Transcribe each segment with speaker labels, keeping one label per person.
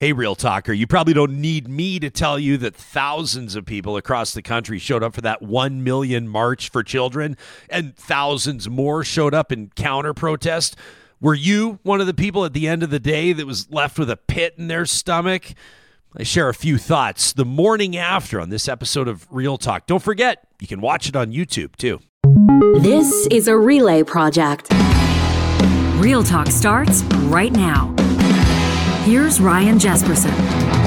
Speaker 1: Hey, Real Talker, you probably don't need me to tell you that thousands of people across the country showed up for that 1 million March for Children, and thousands more showed up in counter protest. Were you one of the people at the end of the day that was left with a pit in their stomach? I share a few thoughts the morning after on this episode of Real Talk. Don't forget, you can watch it on YouTube too.
Speaker 2: This is a relay project. Real Talk starts right now. Here's Ryan
Speaker 1: Jespersen.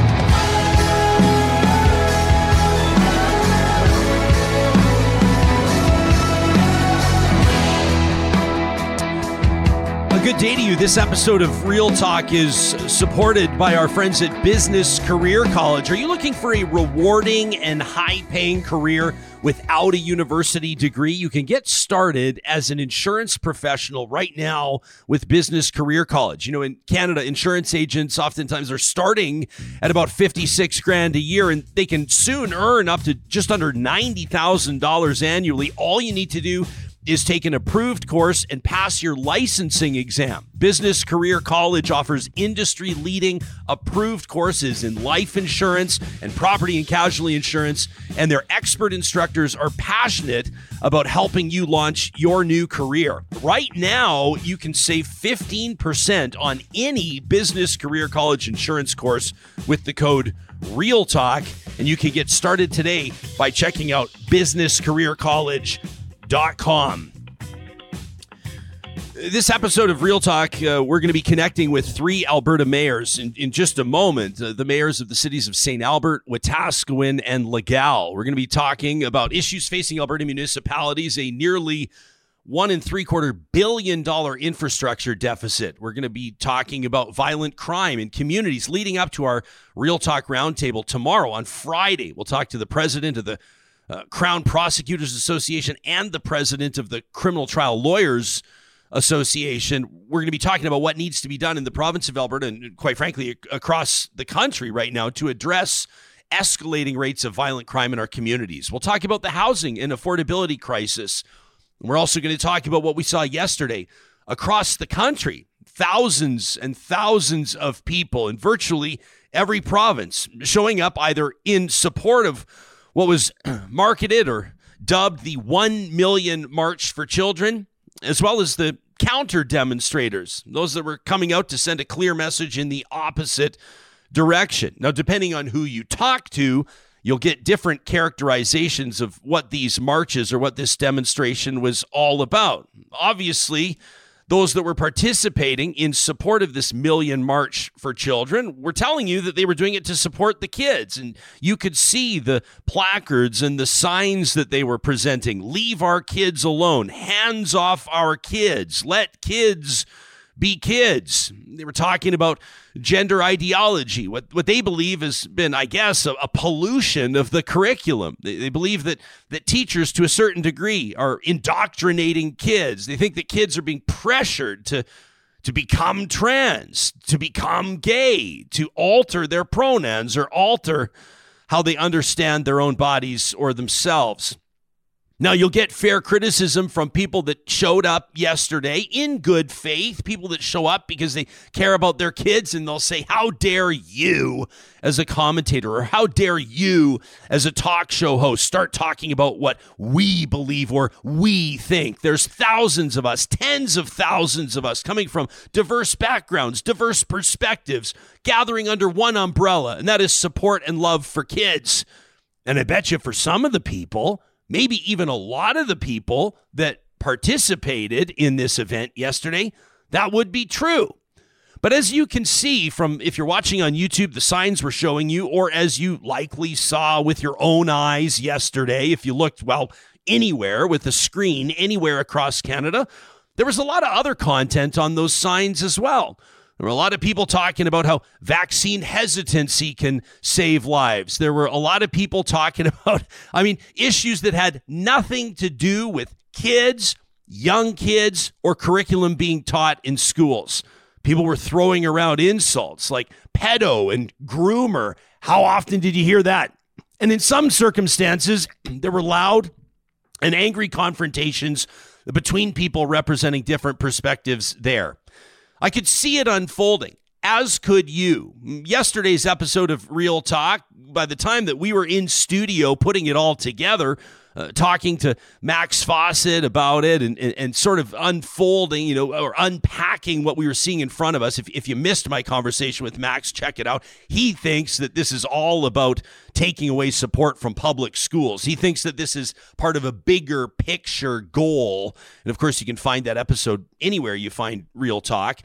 Speaker 1: Good day to you. This episode of Real Talk is supported by our friends at Business Career College. Are you looking for a rewarding and high paying career without a university degree? You can get started as an insurance professional right now with Business Career College. You know, in Canada, insurance agents oftentimes are starting at about 56 grand a year and they can soon earn up to just under $90,000 annually. All you need to do is take an approved course and pass your licensing exam. Business Career College offers industry leading approved courses in life insurance and property and casualty insurance, and their expert instructors are passionate about helping you launch your new career. Right now, you can save 15% on any Business Career College insurance course with the code REALTALK, and you can get started today by checking out Business Career com. This episode of Real Talk, uh, we're going to be connecting with three Alberta mayors in, in just a moment. Uh, the mayors of the cities of St. Albert, Wetaskiwin, and Legal. We're going to be talking about issues facing Alberta municipalities, a nearly one and three quarter billion dollar infrastructure deficit. We're going to be talking about violent crime in communities leading up to our Real Talk Roundtable tomorrow on Friday. We'll talk to the president of the uh, Crown Prosecutors Association and the president of the Criminal Trial Lawyers Association. We're going to be talking about what needs to be done in the province of Alberta and, quite frankly, across the country right now to address escalating rates of violent crime in our communities. We'll talk about the housing and affordability crisis. We're also going to talk about what we saw yesterday across the country. Thousands and thousands of people in virtually every province showing up either in support of what was marketed or dubbed the 1 million March for Children, as well as the counter demonstrators, those that were coming out to send a clear message in the opposite direction. Now, depending on who you talk to, you'll get different characterizations of what these marches or what this demonstration was all about. Obviously, those that were participating in support of this million march for children were telling you that they were doing it to support the kids. And you could see the placards and the signs that they were presenting. Leave our kids alone, hands off our kids, let kids be kids. They were talking about gender ideology, what, what they believe has been, I guess, a, a pollution of the curriculum. They, they, believe that, that teachers, to a certain degree, are indoctrinating kids. They think that kids are being pressured to, to become trans, to become gay, to alter their pronouns or alter how they understand their own bodies or themselves. Now, you'll get fair criticism from people that showed up yesterday in good faith, people that show up because they care about their kids, and they'll say, How dare you, as a commentator, or how dare you, as a talk show host, start talking about what we believe or we think? There's thousands of us, tens of thousands of us coming from diverse backgrounds, diverse perspectives, gathering under one umbrella, and that is support and love for kids. And I bet you for some of the people, maybe even a lot of the people that participated in this event yesterday, that would be true. But as you can see from if you're watching on YouTube, the signs were showing you, or as you likely saw with your own eyes yesterday, if you looked, well, anywhere with a screen, anywhere across Canada, there was a lot of other content on those signs as well. There were a lot of people talking about how vaccine hesitancy can save lives. There were a lot of people talking about, I mean, issues that had nothing to do with kids, young kids, or curriculum being taught in schools. People were throwing around insults like pedo and groomer. How often did you hear that? And in some circumstances, there were loud and angry confrontations between people representing different perspectives there. I could see it unfolding. as could you. Yesterday's episode of Real Talk, by the time that we were in studio putting it all together, uh, talking to Max Fawcett about it and, and, and, sort of unfolding, you know, or unpacking what we were seeing in front of us. If, if you missed my conversation with Max, check it out. He thinks that this is all about taking away support from public schools. He thinks that this is part of a bigger picture goal. And of course, you can find that episode anywhere you find Real Talk.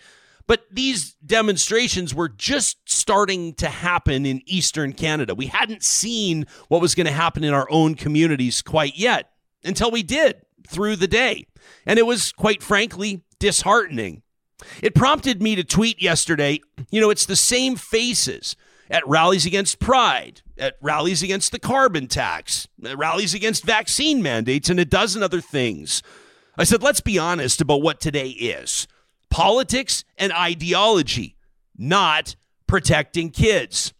Speaker 1: But these demonstrations were just starting to happen in Eastern Canada. We hadn't seen what was going to happen in our own communities quite yet until we did through the day. And it was, quite frankly, disheartening. It prompted me to tweet yesterday you know, it's the same faces at rallies against pride, at rallies against the carbon tax, rallies against vaccine mandates, and a dozen other things. I said, let's be honest about what today is politics and ideology, not protecting kids.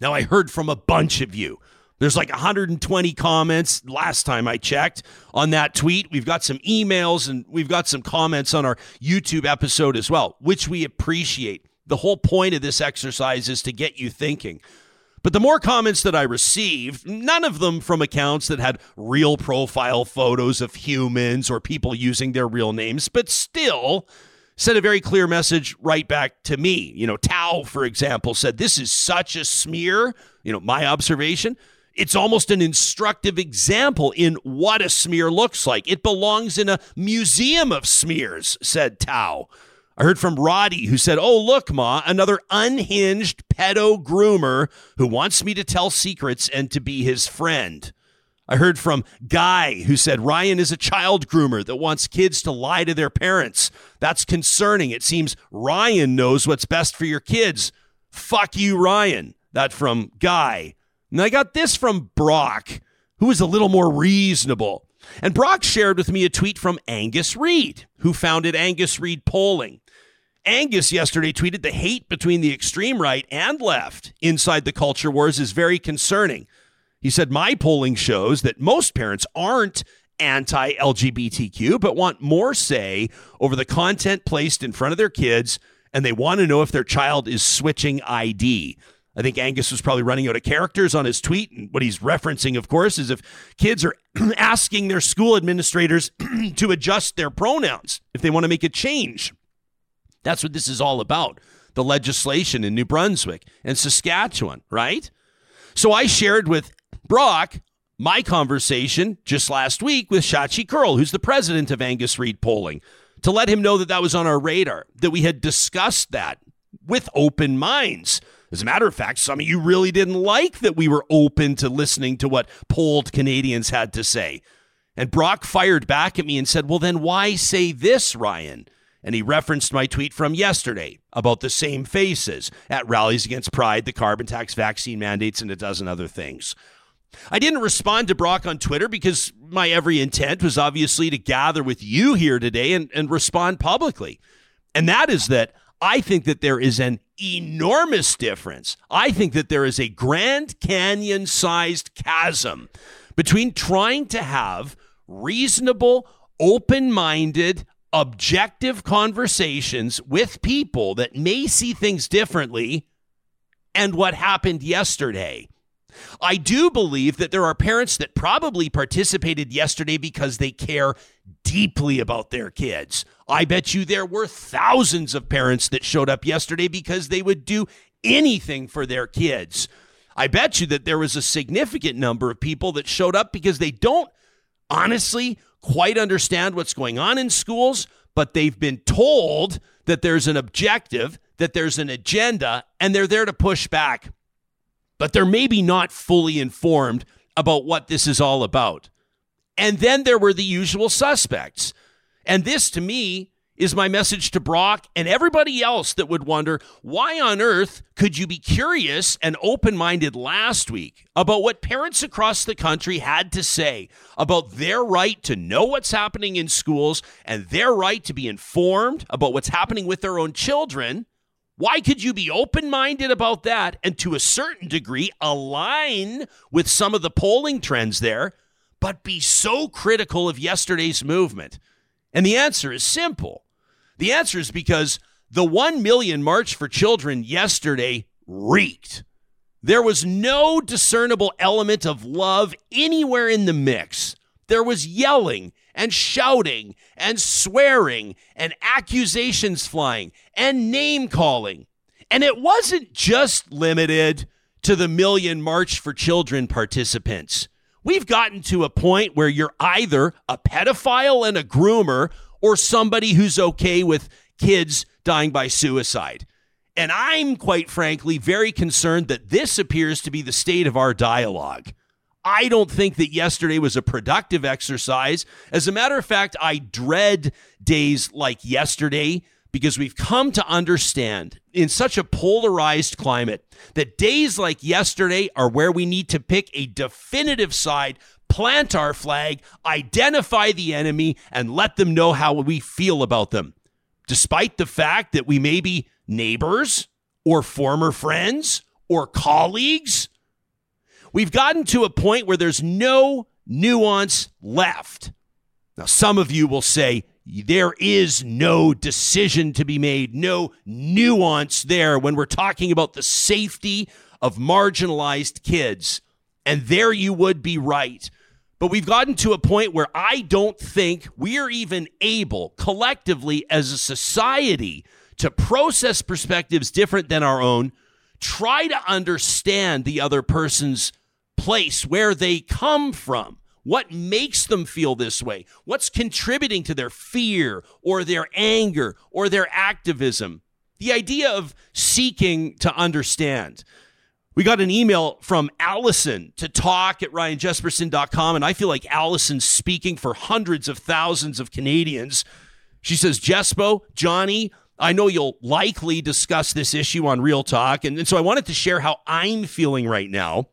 Speaker 1: Now, I heard from a bunch of you. There's like 120 comments last time I checked on that tweet. We've got some emails and we've got some comments on our YouTube episode as well, which we appreciate. The whole point of this exercise is to get you thinking. But the more comments that I received, none of them from accounts that had real profile photos of humans or people using their real names, but still, sent a very clear message right back to me. You know, Tao, for example, said, This is such a smear. You know, my observation. It's almost an instructive example in what a smear looks like. It belongs in a museum of smears, said Tao. I heard from Roddy who said, Oh, look, Ma, another unhinged pedo groomer who wants me to tell secrets and to be his friend. I heard from Guy who said Ryan is a child groomer that wants kids to lie to their parents. That's concerning. It seems Ryan knows what's best for your kids. Fuck you, Ryan. That from Guy. And I got this from Brock, who is a little more reasonable. And Brock shared with me a tweet from Angus Reid, who founded Angus Reid Polling. Angus yesterday tweeted the hate between the extreme right and left inside the culture wars is very concerning. He said, My polling shows that most parents aren't anti LGBTQ, but want more say over the content placed in front of their kids, and they want to know if their child is switching ID. I think Angus was probably running out of characters on his tweet. And what he's referencing, of course, is if kids are asking their school administrators to adjust their pronouns, if they want to make a change. That's what this is all about the legislation in New Brunswick and Saskatchewan, right? So I shared with Brock, my conversation just last week with Shachi Kurl, who's the president of Angus Reid Polling, to let him know that that was on our radar, that we had discussed that with open minds. As a matter of fact, some of you really didn't like that we were open to listening to what polled Canadians had to say. And Brock fired back at me and said, Well, then why say this, Ryan? And he referenced my tweet from yesterday about the same faces at rallies against pride, the carbon tax, vaccine mandates, and a dozen other things. I didn't respond to Brock on Twitter because my every intent was obviously to gather with you here today and, and respond publicly. And that is that I think that there is an enormous difference. I think that there is a Grand Canyon sized chasm between trying to have reasonable, open minded, objective conversations with people that may see things differently and what happened yesterday. I do believe that there are parents that probably participated yesterday because they care deeply about their kids. I bet you there were thousands of parents that showed up yesterday because they would do anything for their kids. I bet you that there was a significant number of people that showed up because they don't honestly quite understand what's going on in schools, but they've been told that there's an objective, that there's an agenda, and they're there to push back but they're maybe not fully informed about what this is all about. And then there were the usual suspects. And this, to me, is my message to Brock and everybody else that would wonder why on earth could you be curious and open minded last week about what parents across the country had to say about their right to know what's happening in schools and their right to be informed about what's happening with their own children? Why could you be open minded about that and to a certain degree align with some of the polling trends there, but be so critical of yesterday's movement? And the answer is simple. The answer is because The 1 million March for Children yesterday reeked. There was no discernible element of love anywhere in the mix. There was yelling and shouting and swearing and accusations flying and name calling. And it wasn't just limited to the Million March for Children participants. We've gotten to a point where you're either a pedophile and a groomer or somebody who's okay with kids dying by suicide. And I'm quite frankly very concerned that this appears to be the state of our dialogue. I don't think that yesterday was a productive exercise. As a matter of fact, I dread days like yesterday because we've come to understand in such a polarized climate that days like yesterday are where we need to pick a definitive side, plant our flag, identify the enemy, and let them know how we feel about them. Despite the fact that we may be neighbors or former friends or colleagues We've gotten to a point where there's no nuance left. Now, some of you will say, there is no decision to be made, no nuance there when we're talking about the safety of marginalized kids. And there you would be right. But we've gotten to a point where I don't think we're even able, collectively as a society, to process perspectives different than our own, try to understand the other person's place, where they come from. What makes them feel this way? What's contributing to their fear or their anger or their activism? The idea of seeking to understand. We got an email from Allison to talk at ryanjespersen.com, and I feel like Allison's speaking for hundreds of thousands of Canadians. She says, Jespo, Johnny, I know you'll likely discuss this issue on Real Talk, and, and so I wanted to share how I'm feeling right now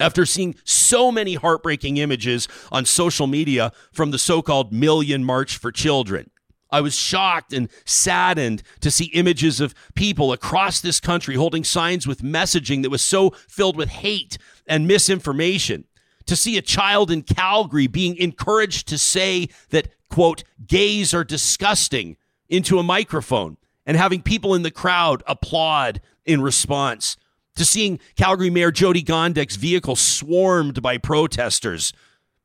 Speaker 1: after seeing so many heartbreaking images on social media from the so called Million March for Children. I was shocked and saddened to see images of people across this country holding signs with messaging that was so filled with hate and misinformation. To see a child in Calgary being encouraged to say that, quote, gays are disgusting into a microphone and having people in the crowd applaud in response to seeing Calgary Mayor Jyoti Gondek's vehicle swarmed by protesters.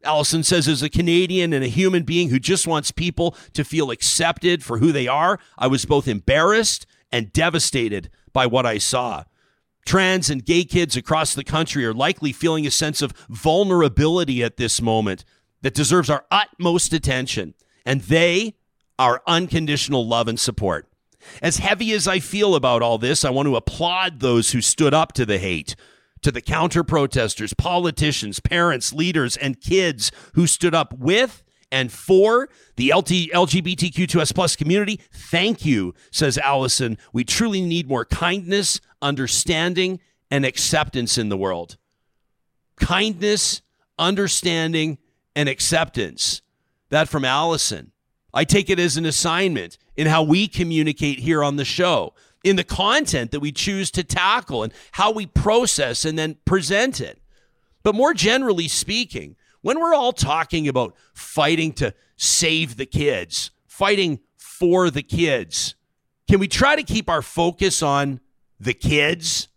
Speaker 1: Allison says, as a Canadian and a human being who just wants people to feel accepted for who they are, I was both embarrassed and devastated by what I saw. Trans and gay kids across the country are likely feeling a sense of vulnerability at this moment that deserves our utmost attention, and they our unconditional love and support. As heavy as I feel about all this, I want to applaud those who stood up to the hate, to the counter protesters, politicians, parents, leaders, and kids who stood up with and for the LT, LGBTQ2S plus community. Thank you, says Allison. We truly need more kindness, understanding, and acceptance in the world. Kindness, understanding, and acceptance. That from Allison. I take it as an assignment in how we communicate here on the show, in the content that we choose to tackle, and how we process and then present it. But more generally speaking, when we're all talking about fighting to save the kids, fighting for the kids, can we try to keep our focus on the kids?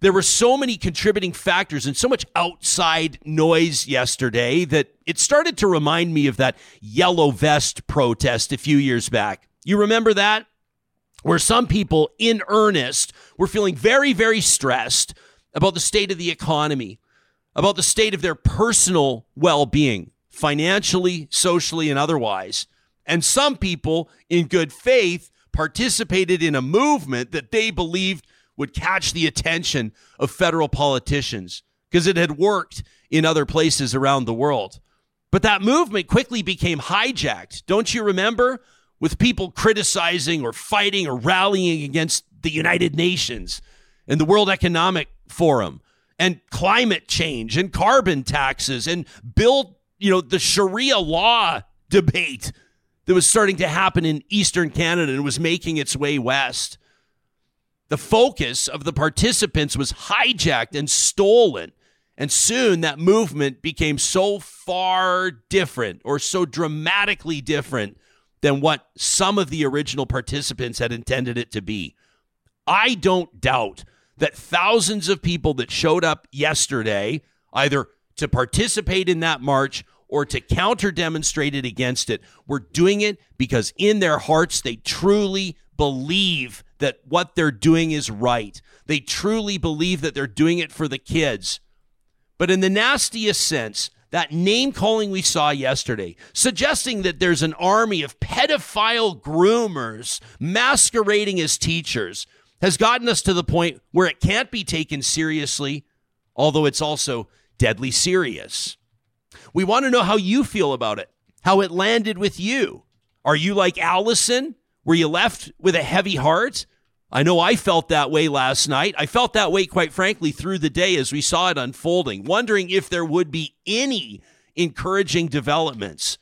Speaker 1: There were so many contributing factors and so much outside noise yesterday that it started to remind me of that yellow vest protest a few years back. You remember that? Where some people in earnest were feeling very, very stressed about the state of the economy, about the state of their personal well being, financially, socially, and otherwise. And some people, in good faith, participated in a movement that they believed would catch the attention of federal politicians because it had worked in other places around the world. But that movement quickly became hijacked. Don't you remember? With people criticizing or fighting or rallying against the United Nations and the World Economic Forum and climate change and carbon taxes and build, you know, the Sharia law debate that was starting to happen in Eastern Canada and was making its way west. The focus of the participants was hijacked and stolen. And soon that movement became so far different or so dramatically different than what some of the original participants had intended it to be. I don't doubt that thousands of people that showed up yesterday, either to participate in that march or to counter demonstrate it against it, were doing it because in their hearts they truly believe that what they're doing is right. They truly believe that they're doing it for the kids. But in the nastiest sense, that name calling we saw yesterday, suggesting that there's an army of pedophile groomers masquerading as teachers, has gotten us to the point where it can't be taken seriously, although it's also deadly serious. We want to know how you feel about it, how it landed with you. Are you like Allison? Were you left with a heavy heart? I know I felt that way last night. I felt that way, quite frankly, through the day as we saw it unfolding, wondering if there would be any encouraging developments.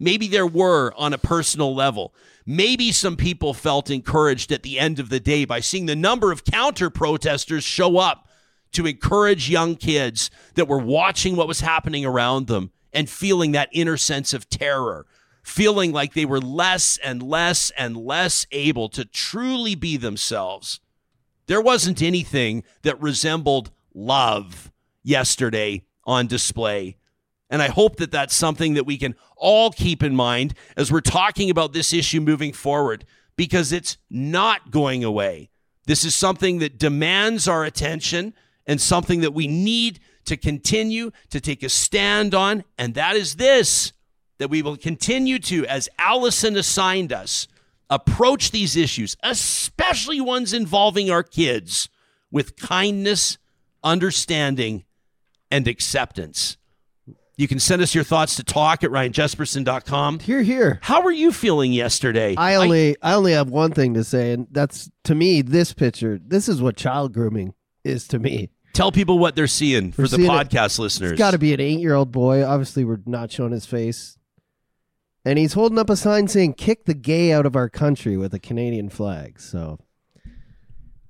Speaker 1: Maybe there were on a personal level. Maybe some people felt encouraged at the end of the day by seeing the number of counter protesters show up to encourage young kids that were watching what was happening around them and feeling that inner sense of terror, feeling like they were less and less and less able to truly be themselves. There wasn't anything that resembled love yesterday on display. And I hope that that's something that we can all keep in mind as we're talking about this issue moving forward because it's not going away. This is something that demands our attention and something that we need to continue to take a stand on. And that is this that we will continue to, as Allison assigned us, approach these issues, especially ones involving our kids, with kindness, understanding, and acceptance. You can send us your thoughts to talk at ryanjespersen.com.
Speaker 3: Here, here.
Speaker 1: How were you feeling yesterday?
Speaker 3: I only I, only have one thing to say, and that's to me, this picture, this is what child grooming is to me.
Speaker 1: Tell people what they're seeing for
Speaker 3: We're
Speaker 1: the
Speaker 3: seeing
Speaker 1: podcast listeners.
Speaker 3: It's got to be an eight year old boy. Obviously, we're not showing his face. And he's holding up a sign saying, kick the gay out of our country with a Canadian flag. So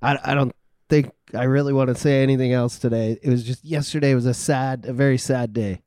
Speaker 3: I, I don't think I really want to say anything else today. It was just yesterday was a sad, a very sad day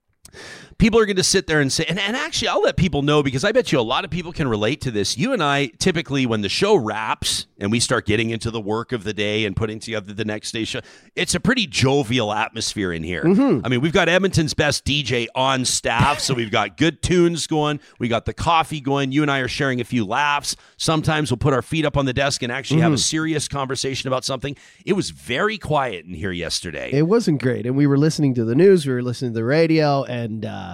Speaker 1: people are going to sit there and say, and, and actually, I'll let people know because I bet you a lot of people can relate to this. You and I typically, when the show wraps and we start getting into the work of the day and putting together the next day show, it's a pretty jovial atmosphere in here.
Speaker 3: Mm-hmm.
Speaker 1: I mean, we've got Edmonton's best DJ on staff, so we've got good tunes going. We got the coffee going. You and I are sharing a few laughs. Sometimes we'll put our feet up on the desk and actually have a
Speaker 3: Mm-hmm.
Speaker 1: serious conversation about something. It was very quiet in here yesterday.
Speaker 3: It wasn't great. And we were listening to the news, we were listening to the radio, and uh,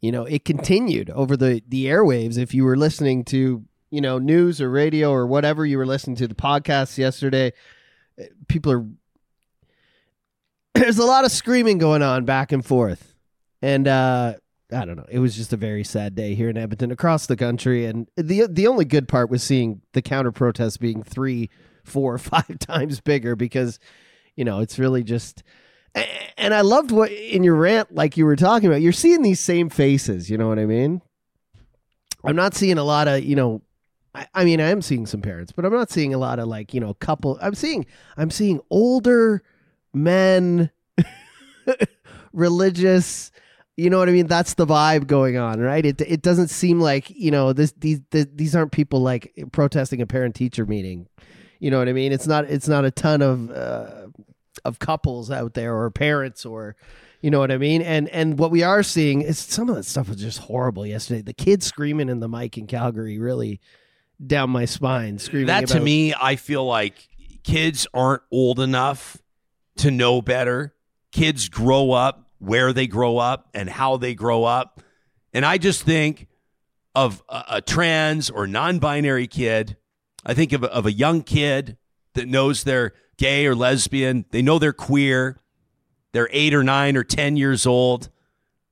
Speaker 3: you know, it continued over the the airwaves. If you were listening to, you know, news or radio or whatever you were listening to the podcast yesterday, eh, people are there's a lot of screaming going on back and forth. And uh I don't know. It was just a very sad day here in Edmonton, across the country, and the the only good part was seeing the counter protests being three, four, five times bigger because, you know, it's really just. And I loved what in your rant, like you were talking about, you're seeing these same faces. You know what I mean? I'm not seeing a lot of, you know, I, I mean, I am seeing some parents, but I'm not seeing a lot of like, you know, couple. I'm seeing, I'm seeing older men, religious. You know what I mean? That's the vibe going on, right? It it doesn't seem like you know this these th these aren't people like protesting a parent teacher meeting. You know what I mean? It's not it's not a ton of uh, of couples out there or parents or you know what I mean? And and what we are seeing is some of that stuff was just horrible yesterday. The kids screaming in the mic in Calgary really down my spine. Screaming
Speaker 1: that to me i feel like kids aren't old enough to know better kids grow up where they grow up and how they grow up and i just think of a, a trans or non-binary kid i think of, a- of a young kid that knows they're gay or lesbian they know they're queer they're eight or nine or ten years old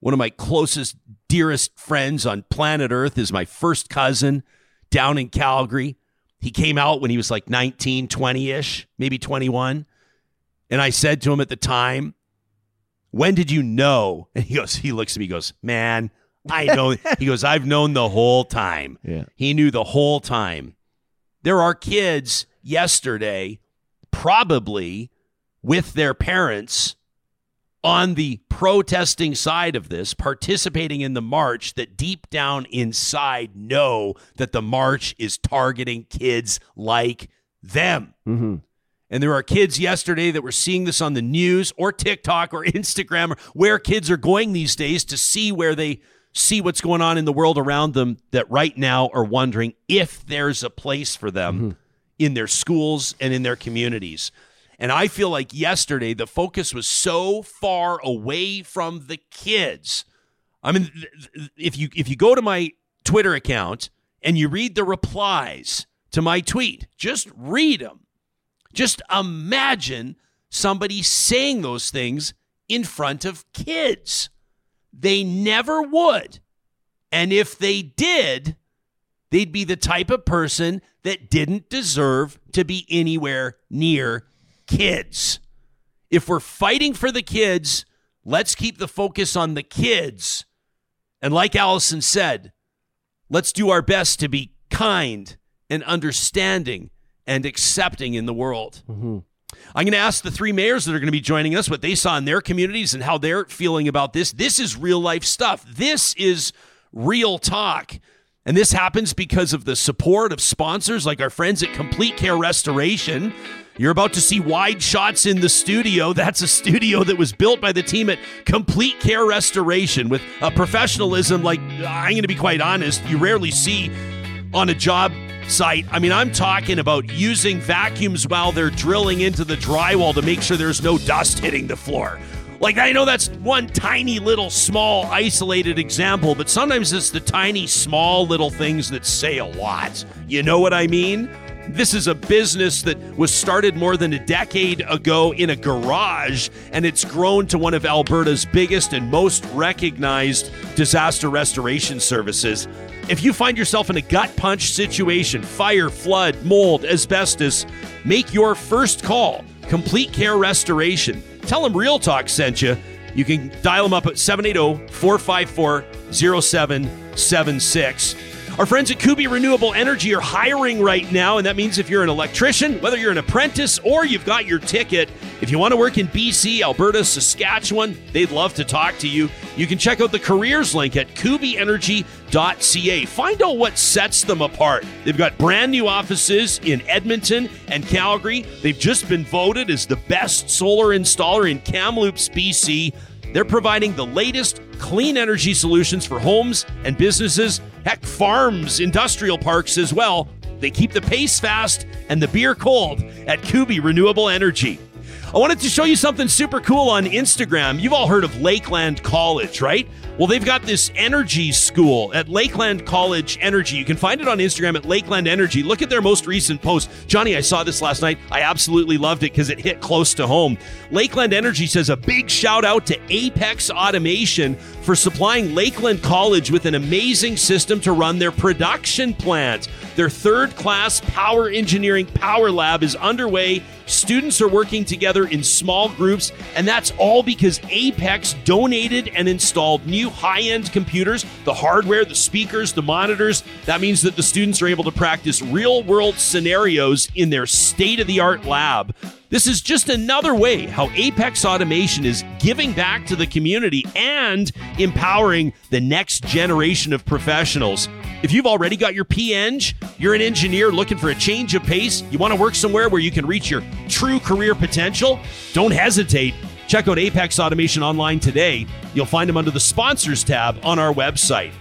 Speaker 1: one of my closest dearest friends on planet earth is my first cousin down in calgary he came out when he was like 19, 20 ish, maybe 21. And I said to him at the time, When did you know? And he goes, He looks at me, he goes, Man, I know. he goes, I've known the whole time.
Speaker 3: Yeah.
Speaker 1: He knew the whole time. There are kids yesterday, probably with their parents, on the protesting side of this, participating in the march, that deep down inside know that the march is targeting kids like them.
Speaker 3: Mm-hmm.
Speaker 1: And there are kids yesterday that were seeing this on the news or TikTok or Instagram or where kids are going these days to see where they see what's going on in the world around them that right now are wondering if there's a place for them in their schools and in their communities. And I feel like yesterday the focus was so far away from the kids. I mean, if you if you go to my Twitter account and you read the replies to my tweet, just read them. Just imagine somebody saying those things in front of kids. They never would. And if they did, they'd be the type of person that didn't deserve to be anywhere near kids. If we're fighting for the kids, let's keep the focus on the kids. And like Allison said, let's do our best to be kind and understanding and accepting in the world. Mm-hmm. I'm going to ask the three mayors that are going to be joining us what they saw in their communities and how they're feeling about this. This is real life stuff. This is real talk. And this happens because of the support of sponsors like our friends at Complete Care Restoration. You're about to see wide shots in the studio. That's a studio that was built by the team at Complete Care Restoration with a professionalism like I'm going to be quite honest, you rarely see on a job site. I mean, I'm talking about using vacuums while they're drilling into the drywall to make sure there's no dust hitting the floor. Like, I know that's one tiny little small isolated example, but sometimes it's the tiny small little things that say a lot. You know what I mean? This is a business that was started more than a decade ago in a garage, and it's grown to one of Alberta's biggest and most recognized disaster restoration services. If you find yourself in a gut punch situation, fire, flood, mold, asbestos, make your first call. Complete Care Restoration. Tell them Real Talk sent you. You can dial them up at 780 454 0776. Our friends at Kuby Renewable Energy are hiring right now, and that means if you're an electrician, whether you're an apprentice or you've got your ticket, if you want to work in BC, Alberta, Saskatchewan, they'd love to talk to you. You can check out the careers link at kubyenergy.ca. Find out what sets them apart. They've got brand new offices in Edmonton and Calgary. They've just been voted as the best solar installer in Kamloops, BC. They're providing the latest clean energy solutions for homes and businesses, heck, farms, industrial parks as well. They keep the pace fast and the beer cold at Kuby Renewable Energy. I wanted to show you something super cool on Instagram. You've all heard of Lakeland College, right? Well, they've got this energy school at Lakeland College Energy. You can find it on Instagram at Lakeland Energy. Look at their most recent post. Johnny, I saw this last night. I absolutely loved it because it hit close to home. Lakeland Energy says a big shout out to Apex Automation for supplying Lakeland College with an amazing system to run their production plant. Their third class power engineering power lab is underway. Students are working together in small groups, and that's all because Apex donated and installed new high end computers, the hardware, the speakers, the monitors. That means that the students are able to practice real world scenarios in their state of the art lab. This is just another way how Apex Automation is giving back to the community and empowering the next generation of professionals. If you've already got your PEng, you're an engineer looking for a change of pace, you want to work somewhere where you can reach your true career potential, don't hesitate. Check out Apex Automation online today. You'll find them under the sponsors tab on our website.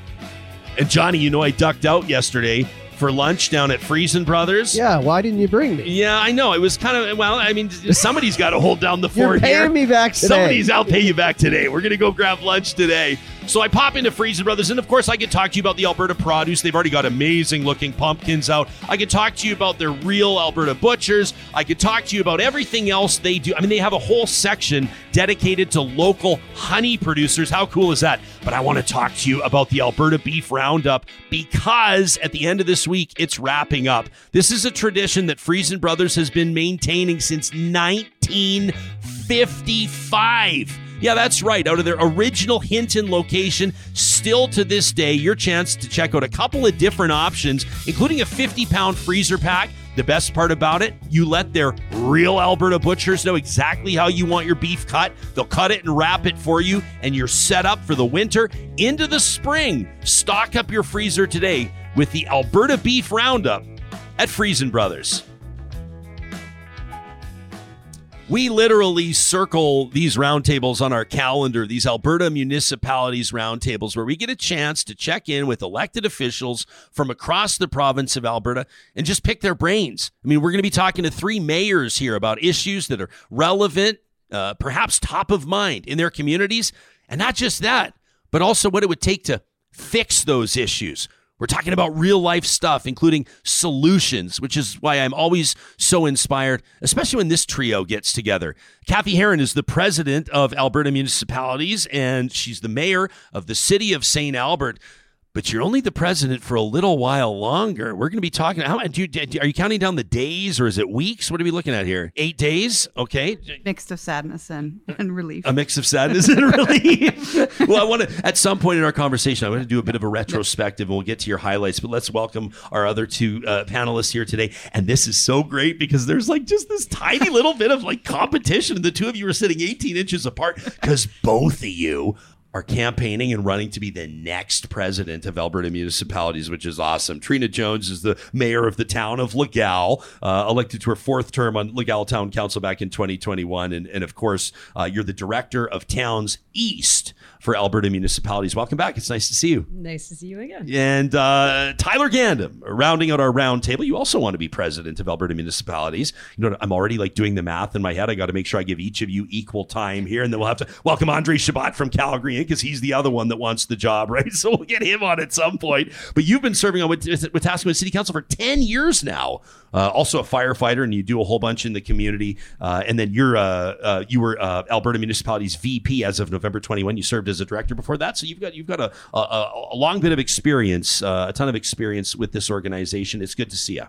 Speaker 1: And Johnny, you know I ducked out yesterday for lunch down at Freson Brothers.
Speaker 3: Yeah, why didn't you bring me?
Speaker 1: Yeah, I know. It was kind of well. I mean, somebody's got to hold down the
Speaker 3: You're
Speaker 1: fort
Speaker 3: paying
Speaker 1: here.
Speaker 3: me back today.
Speaker 1: Somebody's. I'll pay you back today. We're gonna go grab lunch today. So I pop into Freson Brothers, and of course I can talk to you about the Alberta produce. They've already got amazing looking pumpkins out. I can talk to you about their real Alberta butchers. I could talk to you about everything else they do. I mean, they have a whole section dedicated to local honey producers. How cool is that? But I want to talk to you about the Alberta Beef Roundup because at the end of this week, it's wrapping up. This is a tradition that Freson Brothers has been maintaining since 1955. Yeah, that's right. Out of their original Hinton location, still to this day, your chance to check out a couple of different options, including a 50 pound freezer pack The best part about it, you let their real Alberta butchers know exactly how you want your beef cut. They'll cut it and wrap it for you, and you're set up for the winter into the spring. Stock up your freezer today with the Alberta Beef Roundup at Freson Brothers. We literally circle these roundtables on our calendar, these Alberta municipalities roundtables, where we get a chance to check in with elected officials from across the province of Alberta and just pick their brains. I mean, we're going to be talking to three mayors here about issues that are relevant, uh, perhaps top of mind in their communities. And not just that, but also what it would take to fix those issues. We're talking about real life stuff, including solutions, which is why I'm always so inspired, especially when this trio gets together. Cathy Heron is the president of Alberta Municipalities, and she's the mayor of the city of St. Albert but you're only the president for a little while longer. We're going to be talking. How do you, are you counting down the days or is it weeks? What are we looking at here? Eight days? Okay.
Speaker 4: Mixed of sadness and, and relief.
Speaker 1: A mix of sadness and relief. well, I want to, at some point in our conversation, I want to do a bit of a retrospective and we'll get to your highlights. But let's welcome our other two uh, panelists here today. And this is so great because there's like just this tiny little bit of like competition. The two of you are sitting 18 inches apart because both of you are campaigning and running to be the next president of Alberta municipalities, which is awesome. Trina Jones is the mayor of the town of Legal, uh, elected to her fourth term on Legal Town Council back in 2021. And, and of course, uh, you're the director of Towns East for Alberta municipalities. Welcome back. It's nice to see you.
Speaker 5: Nice to see you again.
Speaker 1: And uh, Tyler Gandam, rounding out our roundtable. You also want to be president of Alberta municipalities. You know, I'm already like doing the math in my head. I got to make sure I give each of you equal time here, and then we'll have to welcome Andre Chabot from Calgary because he's the other one that wants the job, right? So we'll get him on at some point. But you've been serving on with, with Wetaskiwin City Council for 10 years now. Uh, also a firefighter, and you do a whole bunch in the community. Uh, and then you're uh, uh you were uh, Alberta Municipalities VP as of November 21. You served as a director before that, so you've got you've got a a, a long bit of experience, uh, a ton of experience with this organization. It's good to see you.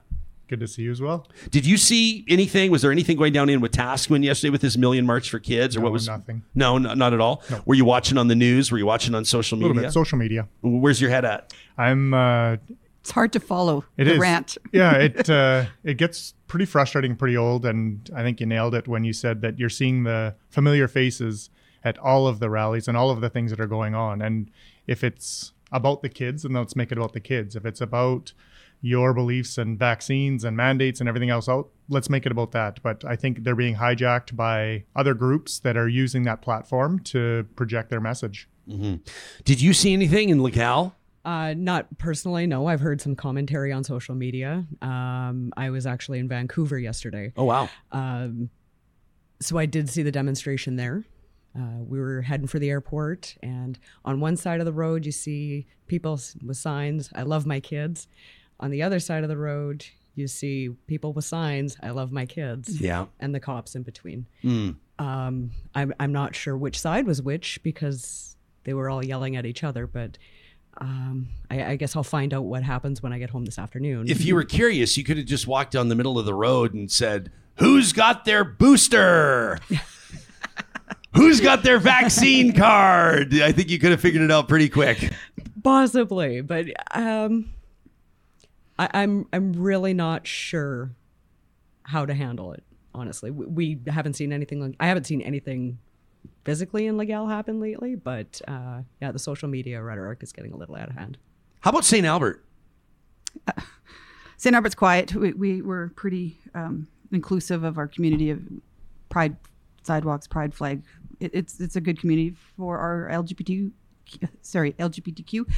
Speaker 6: Good to see you as well.
Speaker 1: Did you see anything? Was there anything going down in Wetaskiwin yesterday with this Million March for Kids, or
Speaker 6: no,
Speaker 1: what was
Speaker 6: nothing?
Speaker 1: No, no, not at all. No. Were you watching on the news? Were you watching on social media? A
Speaker 6: little bit social media.
Speaker 1: Where's your head at?
Speaker 6: I'm. Uh,
Speaker 4: it's hard to follow
Speaker 6: it
Speaker 4: the
Speaker 6: is.
Speaker 4: rant.
Speaker 6: yeah, it uh, it gets pretty frustrating, pretty old, and I think you nailed it when you said that you're seeing the familiar faces at all of the rallies and all of the things that are going on. And if it's about the kids, then let's make it about the kids. If it's about your beliefs and vaccines and mandates and everything else out. Let's make it about that. But I think they're being hijacked by other groups that are using that platform to project their message.
Speaker 1: Mm-hmm. Did you see anything in Legal?
Speaker 5: Uh, not personally, no. I've heard some commentary on social media. Um, I was actually in Vancouver yesterday.
Speaker 1: Oh, wow.
Speaker 5: Um, so I did see the demonstration there. Uh, we were heading for the airport, and on one side of the road, you see people with signs, I love my kids. On the other side of the road, you see people with signs, I love my kids.
Speaker 1: Yeah.
Speaker 5: And the cops in between.
Speaker 1: Mm.
Speaker 5: Um, I'm, I'm not sure which side was which because they were all yelling at each other, but um, I, I, guess I'll find out what happens when I get home this afternoon.
Speaker 1: If you were curious, you could have just walked down the middle of the road and said, Who's got their booster? Who's got their vaccine card? I think you could have figured it out pretty quick.
Speaker 5: Possibly, but um, I, I'm I'm really not sure how to handle it. Honestly, we, we haven't seen anything. Like, I haven't seen anything physically in Legal happen lately, but uh, yeah, the social media rhetoric is getting a little out of hand.
Speaker 1: How about St. Albert?
Speaker 4: Uh, St. Albert's quiet. We, we were pretty um, inclusive of our community of Pride sidewalks, Pride flag. It, it's it's a good community for our LGBT, sorry LGBTQ.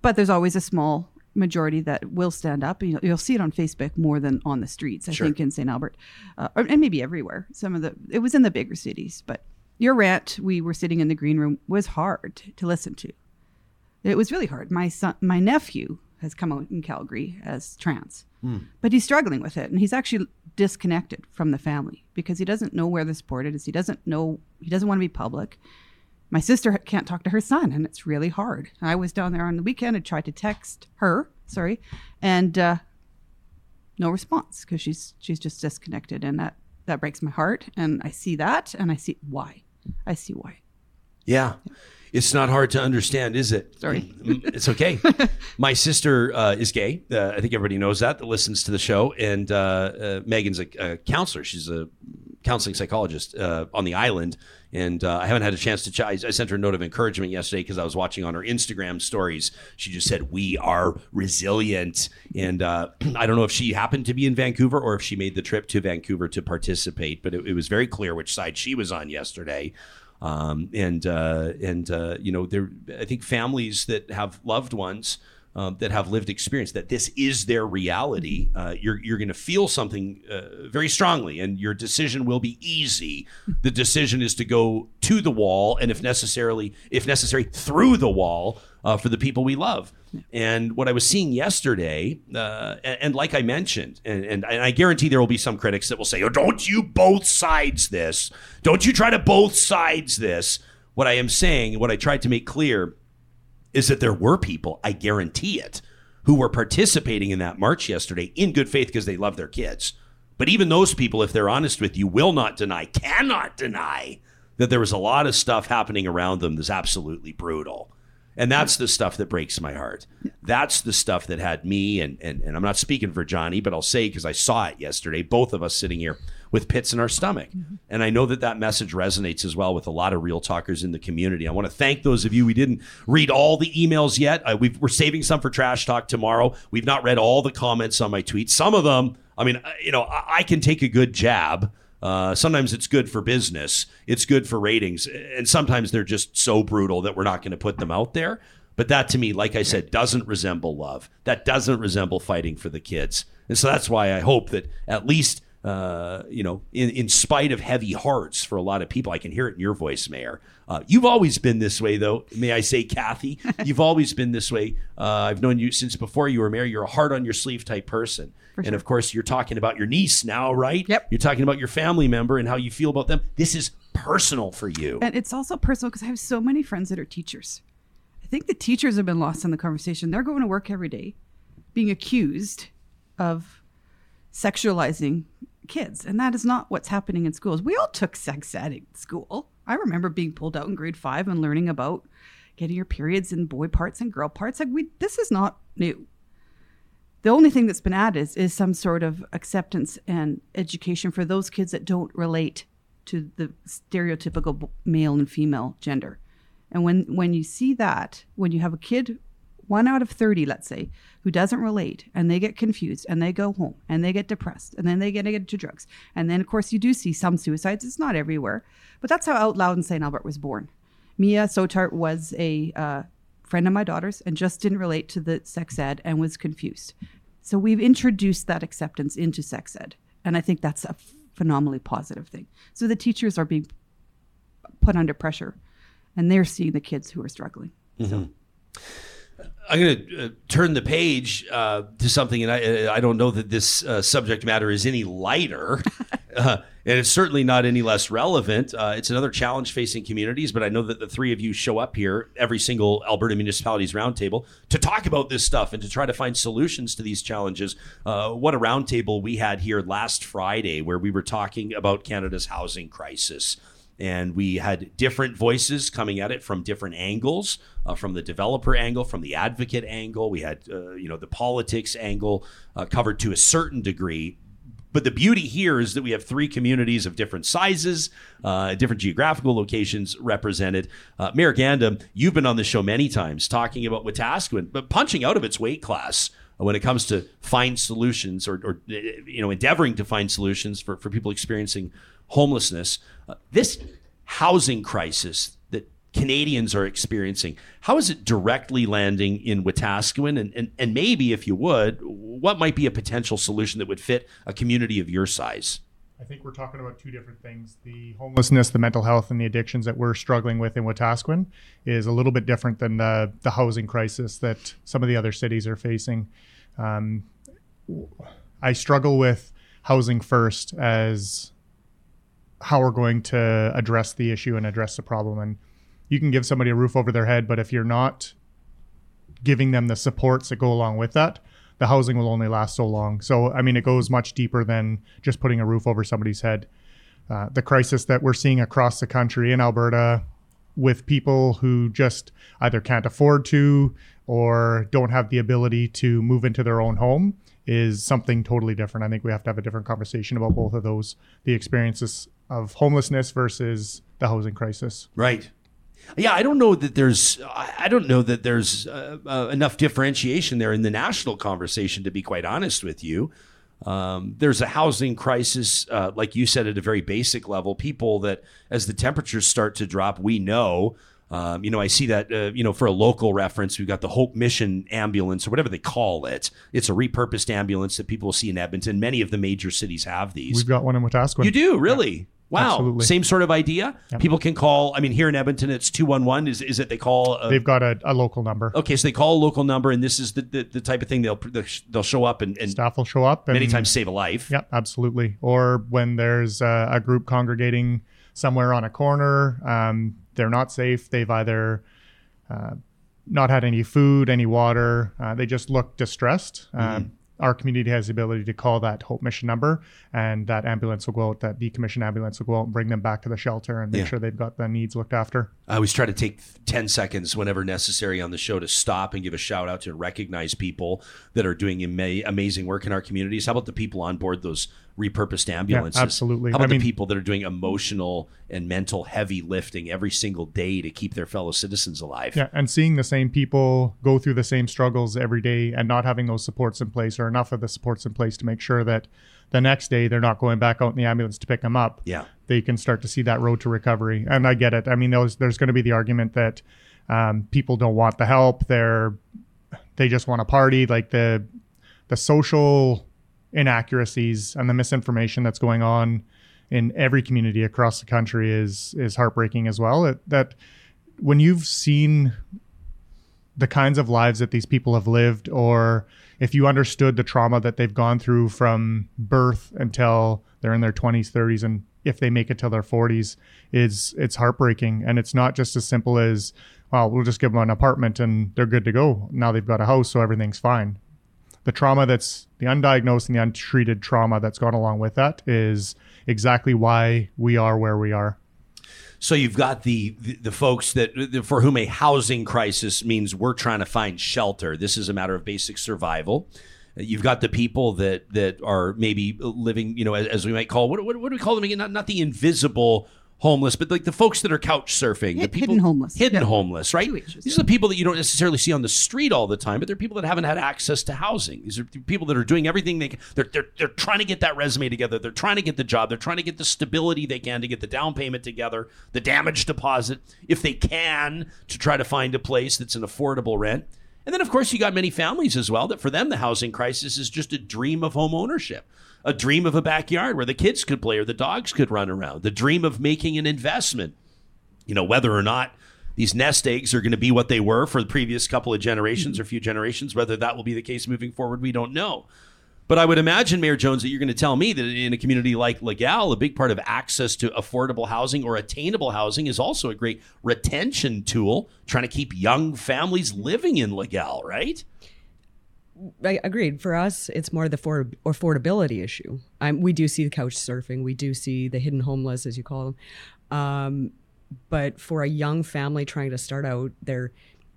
Speaker 4: But there's always a small majority that will stand up. You will see it on Facebook more than on the streets. I sure. think in St. Albert, uh, and maybe everywhere. Some of the it was in the bigger cities, but your rant, we were sitting in the green room, was hard to listen to. It was really hard. My son, my nephew, has come out in Calgary as trans, mm. but he's struggling with it, and he's actually disconnected from the family because he doesn't know where the support is. He doesn't know. He doesn't want to be public my sister can't talk to her son, and it's really hard. I was down there on the weekend and tried to text her, sorry, and uh, no response because she's she's just disconnected, and that that breaks my heart. And I see that, and I see why. I see why.
Speaker 1: Yeah. It's not hard to understand, is it?
Speaker 4: Sorry.
Speaker 1: It's okay. My sister uh, is gay. Uh, I think everybody knows that that listens to the show. And uh, uh, Megan's a, a counselor. She's a counseling psychologist uh, on the island. And uh, I haven't had a chance to chat. I, I sent her a note of encouragement yesterday because I was watching on her Instagram stories. She just said, We are resilient. And uh, I don't know if she happened to be in Vancouver or if she made the trip to Vancouver to participate, but it, it was very clear which side she was on yesterday. Um, and uh, and uh, you know, there. I think families that have loved ones um, that have lived experience that this is their reality. Uh, you're you're going to feel something uh, very strongly, and your decision will be easy. The decision is to go to the wall, and if necessarily, if necessary, through the wall uh, for the people we love. And what I was seeing yesterday, uh, and, and like I mentioned, and, and, and I guarantee there will be some critics that will say, "Oh, don't you both sides this? Don't you try to both sides this?" What I am saying, what I tried to make clear, is that there were people, I guarantee it, who were participating in that march yesterday in good faith because they love their kids. But even those people, if they're honest with you, will not deny, cannot deny that there was a lot of stuff happening around them that's absolutely brutal. And that's the stuff that breaks my heart. That's the stuff that had me, and, and, and I'm not speaking for Johnny, but I'll say because I saw it yesterday, both of us sitting here with pits in our stomach. And I know that that message resonates as well with a lot of real talkers in the community. I want to thank those of you. We didn't read all the emails yet. Uh, we've, we're saving some for Trash Talk tomorrow. We've not read all the comments on my tweets. Some of them, I mean, uh, you know, I, I can take a good jab. Uh, sometimes it's good for business, it's good for ratings, and sometimes they're just so brutal that we're not going to put them out there. But that to me, like I said, doesn't resemble love. That doesn't resemble fighting for the kids. And so that's why I hope that at least, uh, you know, in, in spite of heavy hearts for a lot of people, I can hear it in your voice, Mayor. Uh, you've always been this way, though. May I say, Cathy? You've always been this way. Uh, I've known you since before you were mayor. You're a heart on your sleeve type person. And of course, you're talking about your niece now, right?
Speaker 4: Yep.
Speaker 1: You're talking about your family member and how you feel about them. This is personal for you.
Speaker 4: And it's also personal because I have so many friends that are teachers. I think the teachers have been lost in the conversation. They're going to work every day being accused of sexualizing kids. And that is not what's happening in schools. We all took sex ed at school. I remember being pulled out in grade five and learning about getting your periods in boy parts and girl parts. Like we this is not new. The only thing that's been added is, is some sort of acceptance and education for those kids that don't relate to the stereotypical male and female gender. And when when you see that, when you have a kid, one out of 30, let's say, who doesn't relate and they get confused and they go home and they get depressed and then they get into drugs. And then, of course, you do see some suicides. It's not everywhere. But that's how Out Loud in St. Albert was born. Mia Sotart was a uh, friend of my daughter's and just didn't relate to the sex ed and was confused. So we've introduced that acceptance into sex ed. And I think that's a phenomenally positive thing. So the teachers are being put under pressure and they're seeing the kids who are struggling. So
Speaker 1: I'm going to uh, turn the page uh, to something, and I, I don't know that this uh, subject matter is any lighter, uh, and it's certainly not any less relevant. Uh, it's another challenge facing communities, but I know that the three of you show up here every single Alberta Municipalities Roundtable to talk about this stuff and to try to find solutions to these challenges. Uh, what a roundtable we had here last Friday, where we were talking about Canada's housing crisis and we had different voices coming at it from different angles uh, from the developer angle from the advocate angle we had uh, you know the politics angle uh, covered to a certain degree but the beauty here is that we have three communities of different sizes, uh, different geographical locations represented. Uh, Mayor Gandam, you've been on the show many times talking about Wetaskiwin, but punching out of its weight class when it comes to find solutions or, or you know endeavoring to find solutions for, for people experiencing homelessness. Uh, this housing crisis that Canadians are experiencing, how is it directly landing in Wetaskiwin? And, and, and maybe, if you would, what might be a potential solution that would fit a community of your size?
Speaker 6: I think we're talking about two different things. The homelessness, the mental health, and the addictions that we're struggling with in Wetaskiwin is a little bit different than the, the housing crisis that some of the other cities are facing. Um, I struggle with housing first as how we're going to address the issue and address the problem. And you can give somebody a roof over their head, but if you're not giving them the supports that go along with that, the housing will only last so long. So, I mean, it goes much deeper than just putting a roof over somebody's head. Uh, the crisis that we're seeing across the country in Alberta, with people who just either can't afford to or don't have the ability to move into their own home is something totally different. I think we have to have a different conversation about both of those the experiences of homelessness versus the housing crisis.
Speaker 1: Right. Yeah, I don't know that there's I don't know that there's uh, uh, enough differentiation there in the national conversation to be quite honest with you. Um, there's a housing crisis, uh, like you said, at a very basic level. People that, as the temperatures start to drop, we know. Um, you know, I see that, uh, you know, for a local reference, we've got the Hope Mission ambulance or whatever they call it. It's a repurposed ambulance that people see in Edmonton. Many of the major cities have these.
Speaker 6: We've got one in Wetaskiwin.
Speaker 1: You do, really? Wow.
Speaker 6: Absolutely.
Speaker 1: Same sort of idea.
Speaker 6: Yep.
Speaker 1: People can call, I mean, here in Edmonton, it's 211. Is, is it they call? A,
Speaker 6: They've got a, a local number.
Speaker 1: okay, so they call a local number, and this is the, the, the type of thing they'll they'll show up and, and
Speaker 6: Staff will show up and
Speaker 1: many times save a life.
Speaker 6: Yeah, absolutely. Or when there's a, a group congregating somewhere on a corner, um, they're not safe. They've either uh, not had any food, any water. Uh, they just look distressed. Um, our community has the ability to call that Hope Mission number, and that ambulance will go out, that decommissioned ambulance will go out and bring them back to the shelter and make
Speaker 1: Yeah.
Speaker 6: sure they've got the needs looked after.
Speaker 1: I always try to take 10 seconds whenever necessary on the show to stop and give a shout out to recognize people that are doing ama- amazing work in our communities. How about the people on board those repurposed ambulances?
Speaker 6: absolutely.
Speaker 1: How about
Speaker 6: I mean-
Speaker 1: the people that are doing emotional and mental heavy lifting every single day to keep their fellow citizens alive?
Speaker 6: Yeah, and seeing the same people go through the same struggles every day and not having those supports in place or enough of the supports in place to make sure that the next day they're not going back out in the ambulance to pick them up.
Speaker 1: Yeah.
Speaker 6: They can start to see that road to recovery. And I get it. I mean, there's, there's going to be the argument that um, people don't want the help. They're they just want to party. Like the the social inaccuracies and the misinformation that's going on in every community across the country is is heartbreaking as well. It, that when you've seen the kinds of lives that these people have lived, or if you understood the trauma that they've gone through from birth until they're in their 20s, 30s, and if they make it till their 40s, is it's heartbreaking. And it's not just as simple as, well, we'll just give them an apartment and they're good to go. Now they've got a house, so everything's fine. The trauma that's the undiagnosed and the untreated trauma that's gone along with that is exactly why we are where we are.
Speaker 1: So you've got the, the the folks that for whom a housing crisis means we're trying to find shelter. This is a matter of basic survival. Uh, you've got the people that that are maybe living, you know, as, as we might call what, what what do we call them again? Not not the invisible homeless, but like the folks that are couch surfing, the people
Speaker 4: hidden homeless.
Speaker 1: hidden
Speaker 4: Yeah.
Speaker 1: homeless, right? These are the people that you don't necessarily see on the street all the time, but they're people that haven't had access to housing. These are people that are doing everything they can. They're, they're, they're trying to get that resume together. They're trying to get the job. They're trying to get the stability they can to get the down payment together, the damage deposit, if they can, to try to find a place that's an affordable rent. And then, of course, you got many families as well that for them, the housing crisis is just a dream of home ownership, a dream of a backyard where the kids could play or the dogs could run around, the dream of making an investment you know, whether or not these nest eggs are going to be what they were for the previous couple of generations or few generations, whether that will be the case moving forward, we don't know. But I would imagine, Mayor Jones, that you're going to tell me that in a community like Legal, a big part of access to affordable housing or attainable housing is also a great retention tool, trying to keep young families living in Legal, right?
Speaker 5: I agreed. For us, it's more the for affordability issue. Um, we do see the couch surfing. We do see the hidden homeless, as you call them. Um, but for a young family trying to start out, they're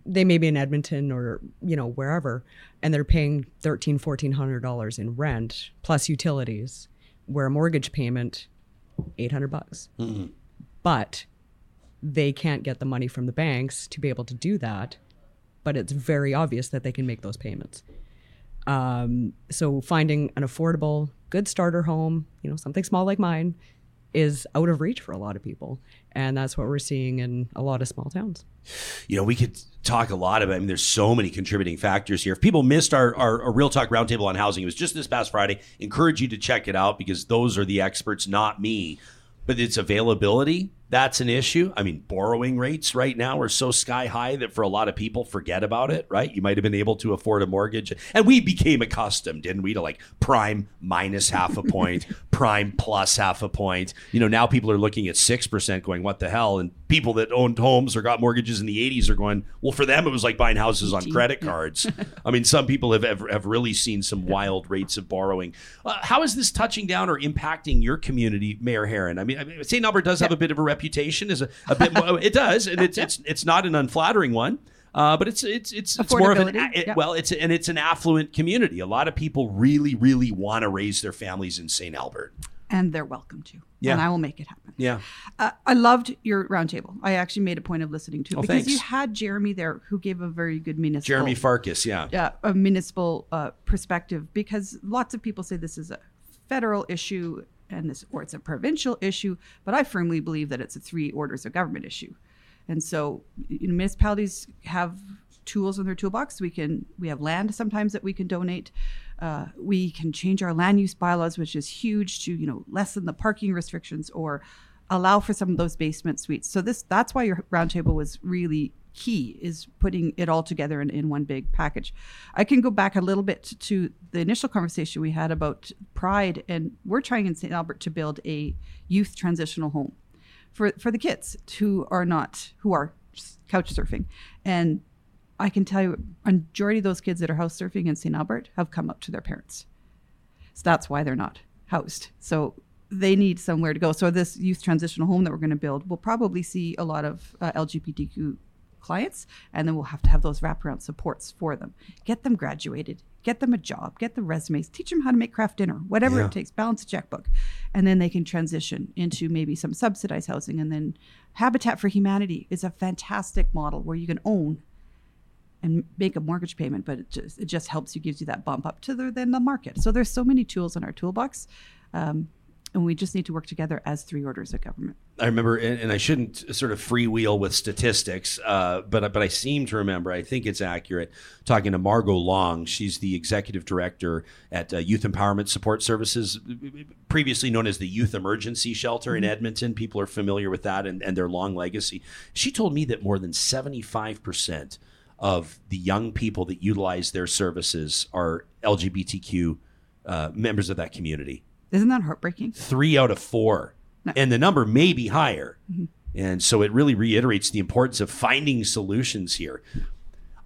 Speaker 5: they may be in Edmonton or you know wherever, and they're paying thirteen, fourteen hundred dollars in rent plus utilities, where a mortgage payment, eight hundred bucks. But they can't get the money from the banks to be able to do that. But it's very obvious that they can make those payments. Um, so finding an affordable, good starter home, you know, something small like mine, is out of reach for a lot of people, and that's what we're seeing in a lot of small towns.
Speaker 1: you know, we could talk a lot about. I mean, there's so many contributing factors here. If people missed our, our, our Real Talk Roundtable on housing, it was just this past Friday. Encourage you to check it out because those are the experts, not me. But its availability, that's an issue. I mean, borrowing rates right now are so sky high that for a lot of people, forget about it, right? You might have been able to afford a mortgage. And we became accustomed, didn't we, to like prime minus half a point, prime plus half a point. You know, now people are looking at 6% going, what the hell? And people that owned homes or got mortgages in the 80s are going, well, for them, it was like buying houses on credit cards. I mean, some people have, have, have really seen some wild rates of borrowing. Uh, how is this touching down or impacting your community, Mayor Heron? I mean, I mean St. Albert does have a bit of a reputation is a, a bit more. It does, and it's it's it's not an unflattering one. Uh, but it's it's it's, it's more of an it-
Speaker 4: yeah.
Speaker 1: well, it's and it's an affluent community. A lot of people really really want to raise their families in St. Albert.
Speaker 4: and they're welcome to.
Speaker 1: Yeah.
Speaker 4: And I will make it happen.
Speaker 1: Yeah,
Speaker 4: Uh, I loved your roundtable. I actually made a point of listening to it
Speaker 1: Oh,
Speaker 4: because
Speaker 1: thanks.
Speaker 4: you had Jeremy there who gave a very good municipal
Speaker 1: Jeremy Farkas. Yeah,
Speaker 4: uh, a municipal uh, perspective because lots of people say this is a federal issue and this or it's a provincial issue, but I firmly believe that it's a three orders of government issue. And so you know, municipalities have tools in their toolbox. We can we have land sometimes that we can donate. Uh, we can change our land use bylaws, which is huge to you know lessen the parking restrictions or allow for some of those basement suites. So this that's why your roundtable was really key is putting it all together in, in one big package. I can go back a little bit to the initial conversation we had about pride, and we're trying in St. Albert to build a youth transitional home for for the kids who are not who are couch surfing, and I can tell you, a majority of those kids that are house surfing in St. Albert have come up to their parents. So that's why they're not housed. So they need somewhere to go. So this youth transitional home that we're going to build will probably see a lot of uh, LGBTQ clients, and then we'll have to have those wraparound supports for them. Get them graduated, get them a job, get the resumes, teach them how to make craft dinner, whatever
Speaker 1: Yeah.
Speaker 4: it takes, balance a checkbook, and then they can transition into maybe some subsidized housing. And then Habitat for Humanity is a fantastic model where you can own and make a mortgage payment, but it just it just helps you gives you that bump up to the then the market. So there's so many tools in our toolbox, um, and we just need to work together as three orders of government.
Speaker 1: I remember, and, and I shouldn't sort of freewheel with statistics, uh, but but I seem to remember. I think it's accurate. Talking to Margot Long, she's the executive director at uh, Youth Empowerment Support Services, previously known as the Youth Emergency Shelter in Edmonton. People are familiar with that and, and their long legacy. She told me that more than seventy five percent of the young people that utilize their services are LGBTQ uh, members of that community
Speaker 4: Isn't that heartbreaking?
Speaker 1: three out of four, and the number may be higher. And so it really reiterates the importance of finding solutions here.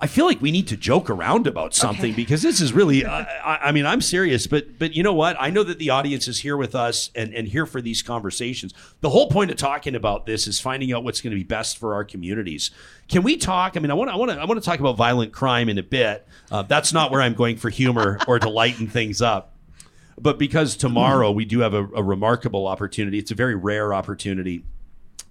Speaker 1: I feel like we need to joke around about something because this is really, I, I I mean, I'm serious, but but you know what? I know that the audience is here with us and, and here for these conversations. The whole point of talking about this is finding out what's going to be best for our communities. Can we talk? I mean, I want to I want to I want to talk about violent crime in a bit. Uh, that's not where I'm going for humor or to lighten things up but because tomorrow we do have a, a remarkable opportunity, it's a very rare opportunity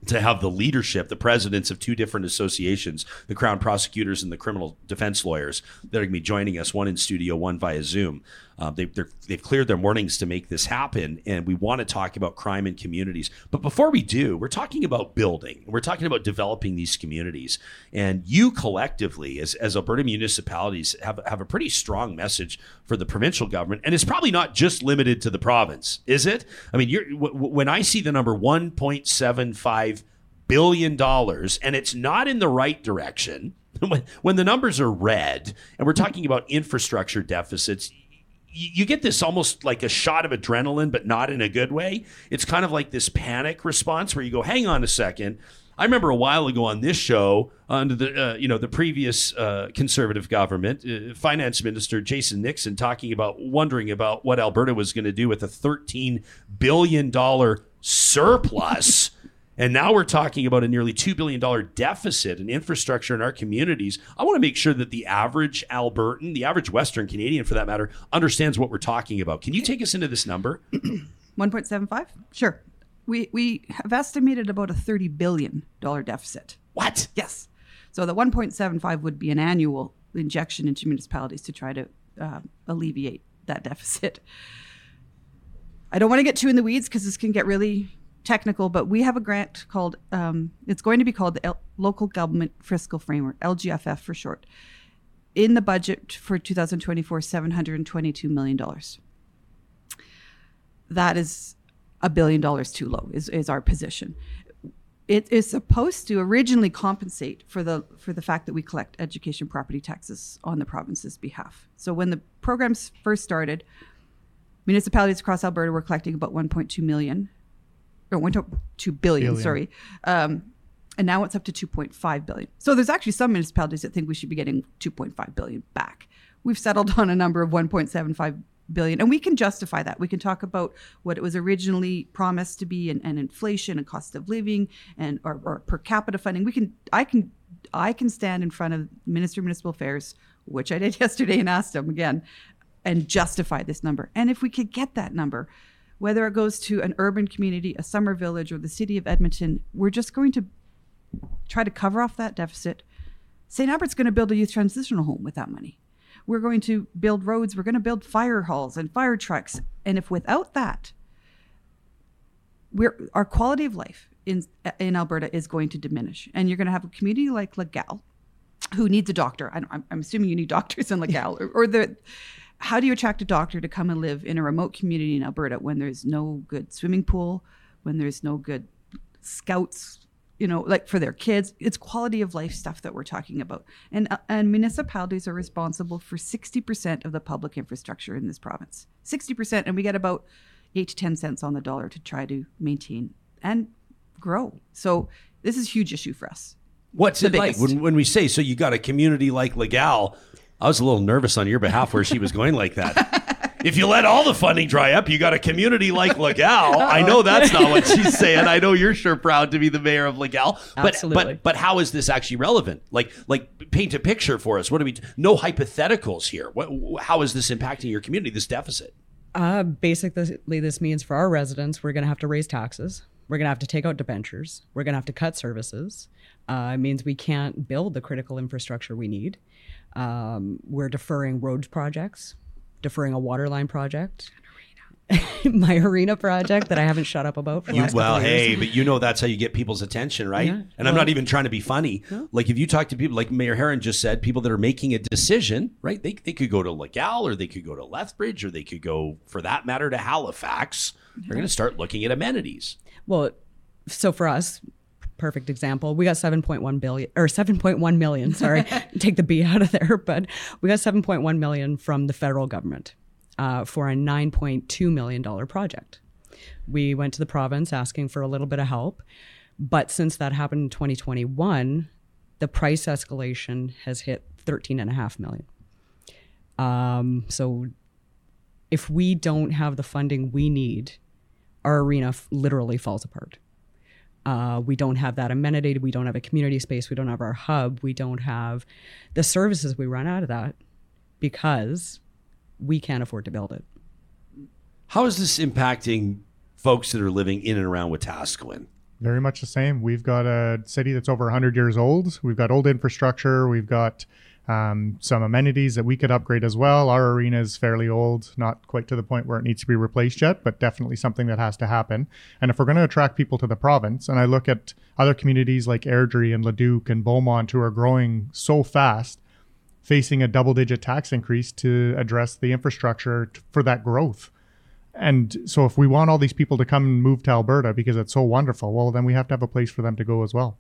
Speaker 1: to have the leadership, the presidents of two different associations, the Crown prosecutors and the criminal defense lawyers, that are going to be joining us, one in studio, one via Zoom. Uh, they, they've cleared their mornings to make this happen, and we want to talk about crime in communities. But before we do, we're talking about building. We're talking about developing these communities. And you collectively, as, as Alberta municipalities, have, have a pretty strong message for the provincial government. And it's probably not just limited to the province, is it? I mean, w- when I see the number 1.75 billion dollars and it's not in the right direction when, when the numbers are red and we're talking about infrastructure deficits you get this almost like a shot of adrenaline but not in a good way it's kind of like this panic response where you go hang on a second I remember a while ago on this show, under the uh, you know the previous uh, conservative government, uh, finance minister Jason Nixon talking about wondering about what Alberta was going to do with a 13 billion dollar surplus. And now we're talking about a nearly $2 billion deficit in infrastructure in our communities. I want to make sure that the average Albertan, the average Western Canadian for that matter, understands what we're talking about. Can you take us into this number?
Speaker 4: 1.75? Sure. We, we have estimated about a $30 billion deficit.
Speaker 1: What?
Speaker 4: Yes. So the 1.75 would be an annual injection into municipalities to try to uh, alleviate that deficit. I don't want to get too in the weeds because this can get really technical, but we have a grant called, um, it's going to be called the L- Local Government Fiscal Framework, LGFF for short. In the budget for 2024, $722 million. That is a billion dollars too low, is, is our position it is supposed to originally compensate for the for the fact that we collect education property taxes on the province's behalf. So when the programs first started, municipalities across Alberta were collecting about 1.2 million or 1.2 billion,
Speaker 6: Billion.
Speaker 4: sorry. Um, and now it's up to 2.5 billion. So there's actually some municipalities that think we should be getting 2.5 billion back. We've settled on a number of 1.75 billion and we can justify that we can talk about what it was originally promised to be and, and inflation and cost of living and or, or per capita funding we can i can i can stand in front of minister of municipal affairs which i did yesterday and asked him again and justify this number and if we could get that number whether it goes to an urban community a summer village or the city of edmonton we're just going to try to cover off that deficit st albert's going to build a youth transitional home with that money we're going to build roads. We're going to build fire halls and fire trucks. And if without that, we're, our quality of life in, in Alberta is going to diminish. And you're going to have a community like Legal who needs a doctor. I, am I'm assuming you need doctors in Legal or, or the, how do you attract a doctor to come and live in a remote community in Alberta when there's no good swimming pool, when there's no good scouts you know, like for their kids. It's quality of life stuff that we're talking about. And uh, and municipalities are responsible for 60% of the public infrastructure in this province. 60% and we get about 8 to 10 cents on the dollar to try to maintain and grow. So this is a huge issue for us.
Speaker 1: What's the it biggest. like when, when we say so you got a community like Legal? I was a little nervous on your behalf where she was going like that. if you let all the funding dry up, you got a community like Legal. I know that's not what she's saying. I know you're sure proud to be the mayor of Legal. But Absolutely. but but how is this actually relevant? Like like paint a picture for us. What do we no hypotheticals here? What how is this impacting your community this deficit?
Speaker 5: Uh, basically, this means for our residents, we're going to have to raise taxes. We're going to have to take out debentures. We're going to have to cut services. Uh, it means we can't build the critical infrastructure we need. Um, we're deferring roads projects deferring a water line project. my arena project that I haven't shut up about for the
Speaker 1: you,
Speaker 5: last
Speaker 1: well, hey, but you know that's how you get people's attention, right? Yeah, and well, I'm not even trying to be funny. No. Like if you talk to people, like Mayor Heron just said, people that are making a decision, right? They, they could go to Legal or they could go to Lethbridge or they could go, for that matter, to Halifax. They're going to start looking at amenities.
Speaker 5: Well, so for us, perfect example. We got 7.1 billion or 7.1 million, sorry, take the B out of there, but we got 7.1 million from the federal government uh, for a 9.2 million dollar project. We went to the province asking for a little bit of help, but since that happened in 2021, the price escalation has hit 13 and a half million. Um, so if we don't have the funding we need, our arena f- literally falls apart. Uh, we don't have that amenity. We don't have a community space. We don't have our hub. We don't have the services we run out of that because we can't afford to build it.
Speaker 1: How is this impacting folks that are living in and around Wetaskiwin?
Speaker 6: Very much the same. We've got a city that's over 100 years old. We've got old infrastructure. We've got um, some amenities that we could upgrade as well. Our arena is fairly old, not quite to the point where it needs to be replaced yet, but definitely something that has to happen. And if we're going to attract people to the province, and I look at other communities like Airdrie and Leduc and Beaumont who are growing so fast, facing a double digit tax increase to address the infrastructure t- for that growth. And so if we want all these people to come and move to Alberta because it's so wonderful, well, then we have to have a place for them to go as well.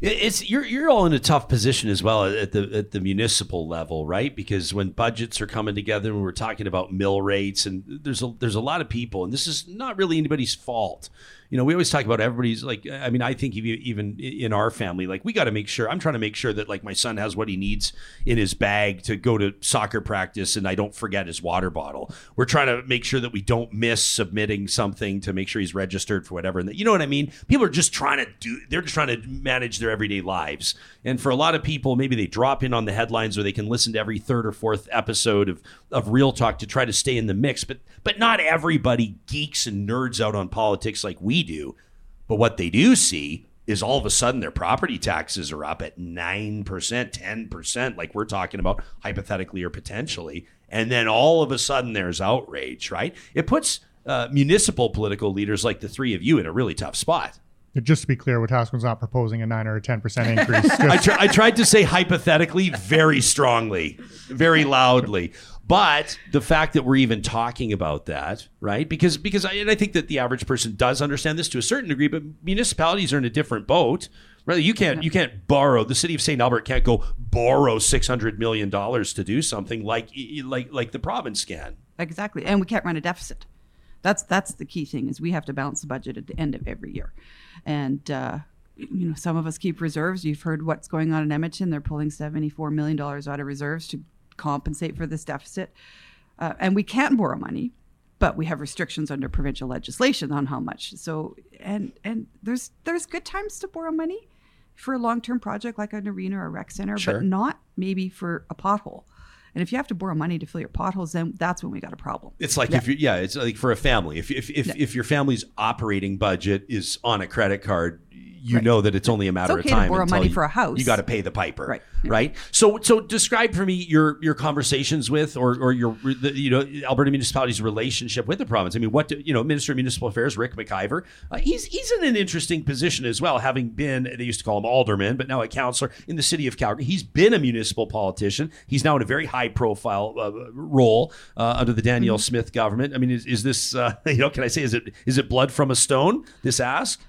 Speaker 1: It's you're you're all in a tough position as well at the at the municipal level, right? Because when budgets are coming together, and we're talking about mill rates, and there's a there's a lot of people, and this is not really anybody's fault you know, we always talk about everybody's like, I mean, I think even in our family, like we got to make sure, I'm trying to make sure that like my son has what he needs in his bag to go to soccer practice and I don't forget his water bottle. We're trying to make sure that we don't miss submitting something to make sure he's registered for whatever. And that, you know what I mean? People are just trying to do, they're just trying to manage their everyday lives. And for a lot of people, maybe they drop in on the headlines or they can listen to every third or fourth episode of, of Real Talk to try to stay in the mix. But, but not everybody geeks and nerds out on politics like we do. But what they do see is all of a sudden their property taxes are up at 9%, 10%, like we're talking about hypothetically or potentially. And then all of a sudden there's outrage, right? It puts uh, municipal political leaders like the three of you in a really tough spot.
Speaker 6: Just to be clear, Wetaskiwin's not proposing a 9 or a 10% increase.
Speaker 1: I, tr- I tried to say hypothetically very strongly, very loudly. But the fact that we're even talking about that, right? Because because I, and I think that the average person does understand this to a certain degree, but municipalities are in a different boat. Right? You can't you can't borrow. The city of St. Albert can't go borrow six hundred million dollars to do something like like like the province can.
Speaker 4: Exactly, and we can't run a deficit. That's that's the key thing is we have to balance the budget at the end of every year, and. Uh, you know, some of us keep reserves. You've heard what's going on in Edmonton. They're pulling $74 million out of reserves to compensate for this deficit. uh, and we can't borrow money, but we have restrictions under provincial legislation on how much. So and and there's there's good times to borrow money for a long term project like an arena or a rec center,
Speaker 1: Sure.
Speaker 4: but not maybe for a pothole. And if you have to borrow money to fill your potholes, then that's when we got a problem.
Speaker 1: It's like if you yeah, it's like for a family. If if if, if your family's operating budget is on a credit card, you
Speaker 4: Right.
Speaker 1: know that it's only a matter
Speaker 4: okay
Speaker 1: of
Speaker 4: to
Speaker 1: time.
Speaker 4: borrow
Speaker 1: until
Speaker 4: money
Speaker 1: you-
Speaker 4: for a house.
Speaker 1: You got to pay the piper,
Speaker 4: Right.
Speaker 1: Right. So so describe for me your your conversations with or or your the, you know Alberta municipality's relationship with the province. I mean, what do, you know, Minister of Municipal Affairs Ric McIver, uh, he's he's in an interesting position as well, having been they used to call him alderman, but now a councillor in the city of Calgary. He's been a municipal politician. He's now in a very high profile uh, role uh, under the Danielle
Speaker 4: Mm-hmm.
Speaker 1: Smith government. I mean, is, is this uh, you know? Can I say is it is it blood from a stone? This ask.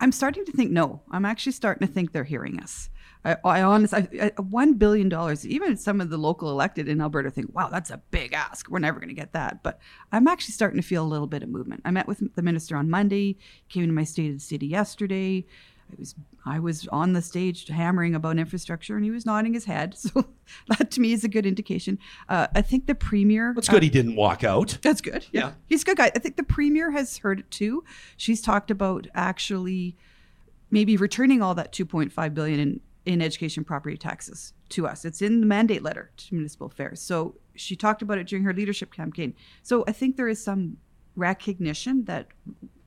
Speaker 4: I'm starting to think no. I'm actually starting to think they're hearing us. I, I honestly, one billion dollars. Even some of the local elected in Alberta think, "Wow, that's a big ask. We're never going to get that." But I'm actually starting to feel a little bit of movement. I met with the minister on Monday. Came to my state of the city yesterday. I was I was on the stage hammering about infrastructure, and he was nodding his head. So that to me is a good indication. Uh, I think the premier.
Speaker 1: That's good. He didn't walk out.
Speaker 4: That's good.
Speaker 1: Yeah.
Speaker 4: He's a good guy. I think the premier has heard it too. She's talked about actually maybe returning all that 2.5 billion in, in education property taxes to us. It's in the mandate letter to municipal affairs. So she talked about it during her leadership campaign. So I think there is some recognition that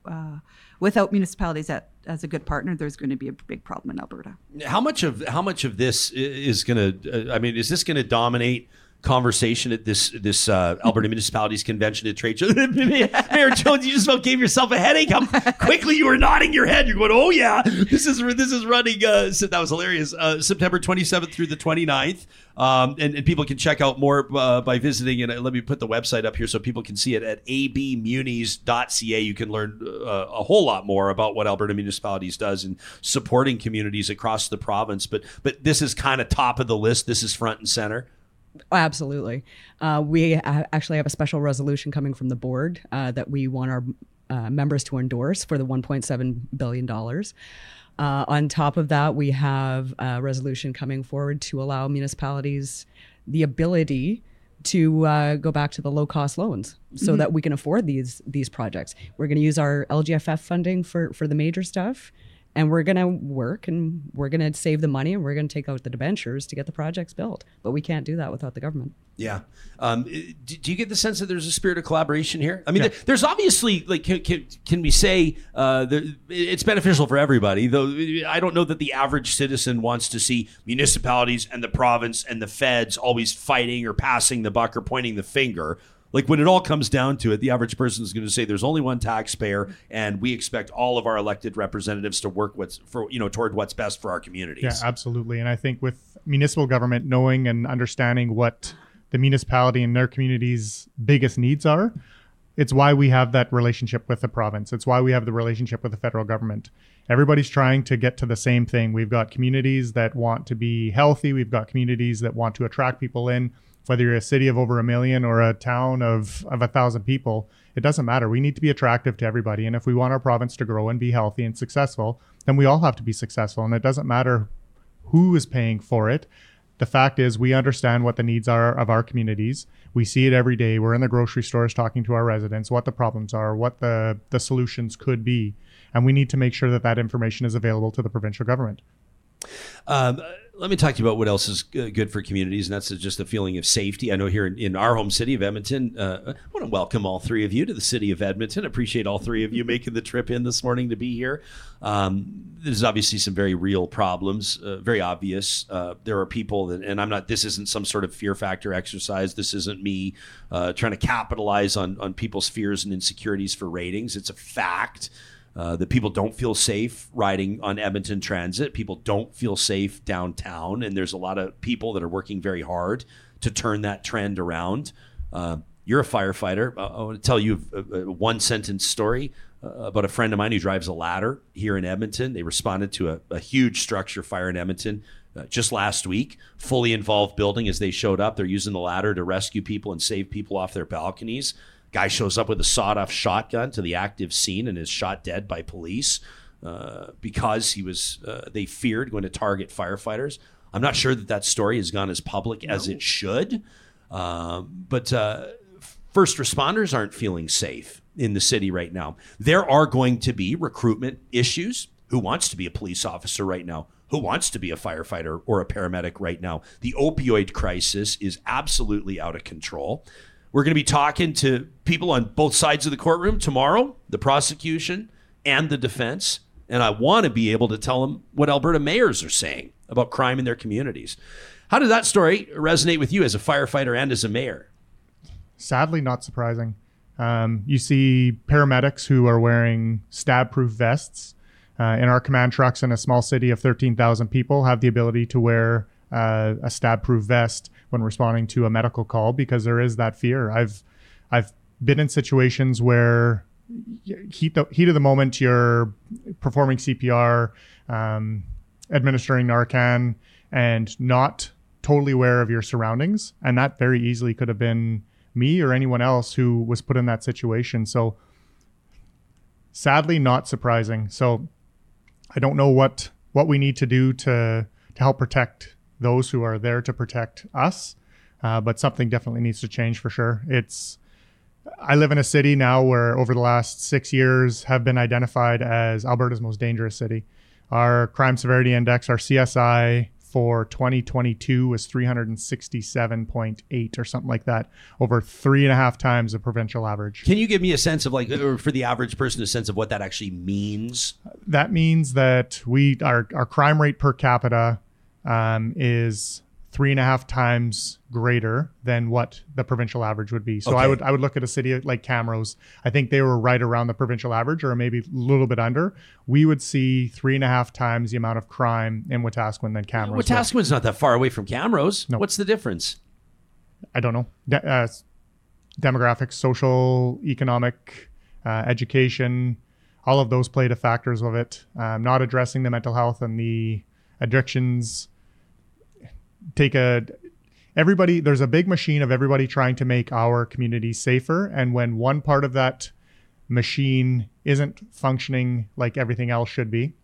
Speaker 4: uh, without municipalities at, as a good partner, there's going to be a big problem in Alberta.
Speaker 1: How much of how much of this is going to? Uh, I mean, is this going to dominate conversation at this this uh, Alberta Municipalities Convention at trade show? Mayor Jones, you just about gave yourself a headache. How quickly you were nodding your head. You're going, oh yeah, this is this is running. Uh, so that was hilarious. Uh, September 27th through the 29th. Um, and, and people can check out more uh, by visiting. And uh, let me put the website up here so people can see it at abmunis.ca. You can learn uh, a whole lot more about what Alberta Municipalities does in supporting communities across the province. But but this is kind of top of the list. This is front and center.
Speaker 5: Absolutely. Uh, we actually have a special resolution coming from the board uh, that we want our uh, members to endorse for the $1.7 billion. Uh, on top of that, we have a resolution coming forward to allow municipalities the ability to uh, go back to the low cost loans so that we can afford these these projects. We're going to use our LGFF funding for for the major stuff, and we're going to work and we're going to save the money and we're going to take out the debentures to get the projects built. But we can't do that without the government.
Speaker 1: Yeah. Um, do, do you get the sense that there's a spirit of collaboration here? I mean, there- there's obviously like can, can, can we say uh, there, it's beneficial for everybody? Though I don't know that the average citizen wants to see municipalities and the province and the feds always fighting or passing the buck or pointing the finger. Like when it all comes down to it, the average person is going to say there's only one taxpayer, and we expect all of our elected representatives to work what's for you know toward what's best for our communities.
Speaker 6: Yeah, absolutely. And I think with municipal government knowing and understanding what the municipality and their community's biggest needs are, it's why we have that relationship with the province. It's why we have the relationship with the federal government. Everybody's trying to get to the same thing. We've got communities that want to be healthy, we've got communities that want to attract people in. Whether you're a city of over a million or a town of, of a thousand people, it doesn't matter. We need to be attractive to everybody. And if we want our province to grow and be healthy and successful, then we all have to be successful. And it doesn't matter who is paying for it. The fact is, we understand what the needs are of our communities. We see it every day. We're in the grocery stores talking to our residents, what the problems are, what the, the solutions could be. And we need to make sure that that information is available to the provincial government.
Speaker 1: Um, let me talk to you about what else is good for communities, and that's just a feeling of safety. I know here in, in our home city of Edmonton, uh, I want to welcome all three of you to the city of Edmonton. Appreciate all three of you making the trip in this morning to be here. Um, there's obviously some very real problems, uh, very obvious. Uh, there are people that, and I'm not. This isn't some sort of fear factor exercise. This isn't me uh, trying to capitalize on on people's fears and insecurities for ratings. It's a fact. Uh, that people don't feel safe riding on Edmonton Transit. People don't feel safe downtown, and there's a lot of people that are working very hard to turn that trend around. Uh, you're a firefighter. Uh, I want to tell you a, a one sentence story uh, about a friend of mine who drives a ladder here in Edmonton. They responded to a, a huge structure fire in Edmonton uh, just last week. Fully involved building as they showed up. They're using the ladder to rescue people and save people off their balconies. Guy shows up with a sawed off shotgun to the active scene and is shot dead by police uh, because he was, uh, they feared going to target firefighters. I'm not sure that that story has gone as public as it should. Um, but uh, first responders aren't feeling safe in the city right now. There are going to be recruitment issues. Who wants to be a police officer right now? Who wants to be a firefighter or a paramedic right now? The opioid crisis is absolutely out of control. We're going to be talking to people on both sides of the courtroom tomorrow, the prosecution and the defense. And I want to be able to tell them what Alberta mayors are saying about crime in their communities. How did that story resonate with you as a firefighter and as a mayor?
Speaker 6: Sadly, not surprising. Um, you see paramedics who are wearing stab proof vests. Uh, in our command trucks in a small city of 13,000 people have the ability to wear uh, a stab proof vest when responding to a medical call because there is that fear. I've I've been in situations where heat the heat of the moment you're performing CPR, um, administering Narcan, and not totally aware of your surroundings, and that very easily could have been me or anyone else who was put in that situation. So, sadly, not surprising. So, I don't know what what we need to do to to help protect those who are there to protect us, uh, but something definitely needs to change for sure. It's I live in a city now where over the last six years have been identified as Alberta's most dangerous city. Our crime severity index, our CSI, for 2022 was 367.8 or something like that, over three and a half times the provincial average.
Speaker 1: Can you give me a sense of like, or for the average person, a sense of what that actually means?
Speaker 6: That means that we our our crime rate per capita um, is three and a half times greater than what the provincial average would be. So okay. I would I would look at a city like Camrose. I think they were right around the provincial average, or maybe a little bit under. We would see three and a half times the amount of crime in Wetaskiwin than Camrose.
Speaker 1: Wetaskiwin's not that far away from Camrose. No. What's the difference?
Speaker 6: I don't know. De- uh, demographics, social, economic, uh, education, all of those played a factors of it. Um, not addressing the mental health and the addictions take a everybody there's a big machine of everybody trying to make our community safer. And when one part of that machine isn't functioning like everything else should be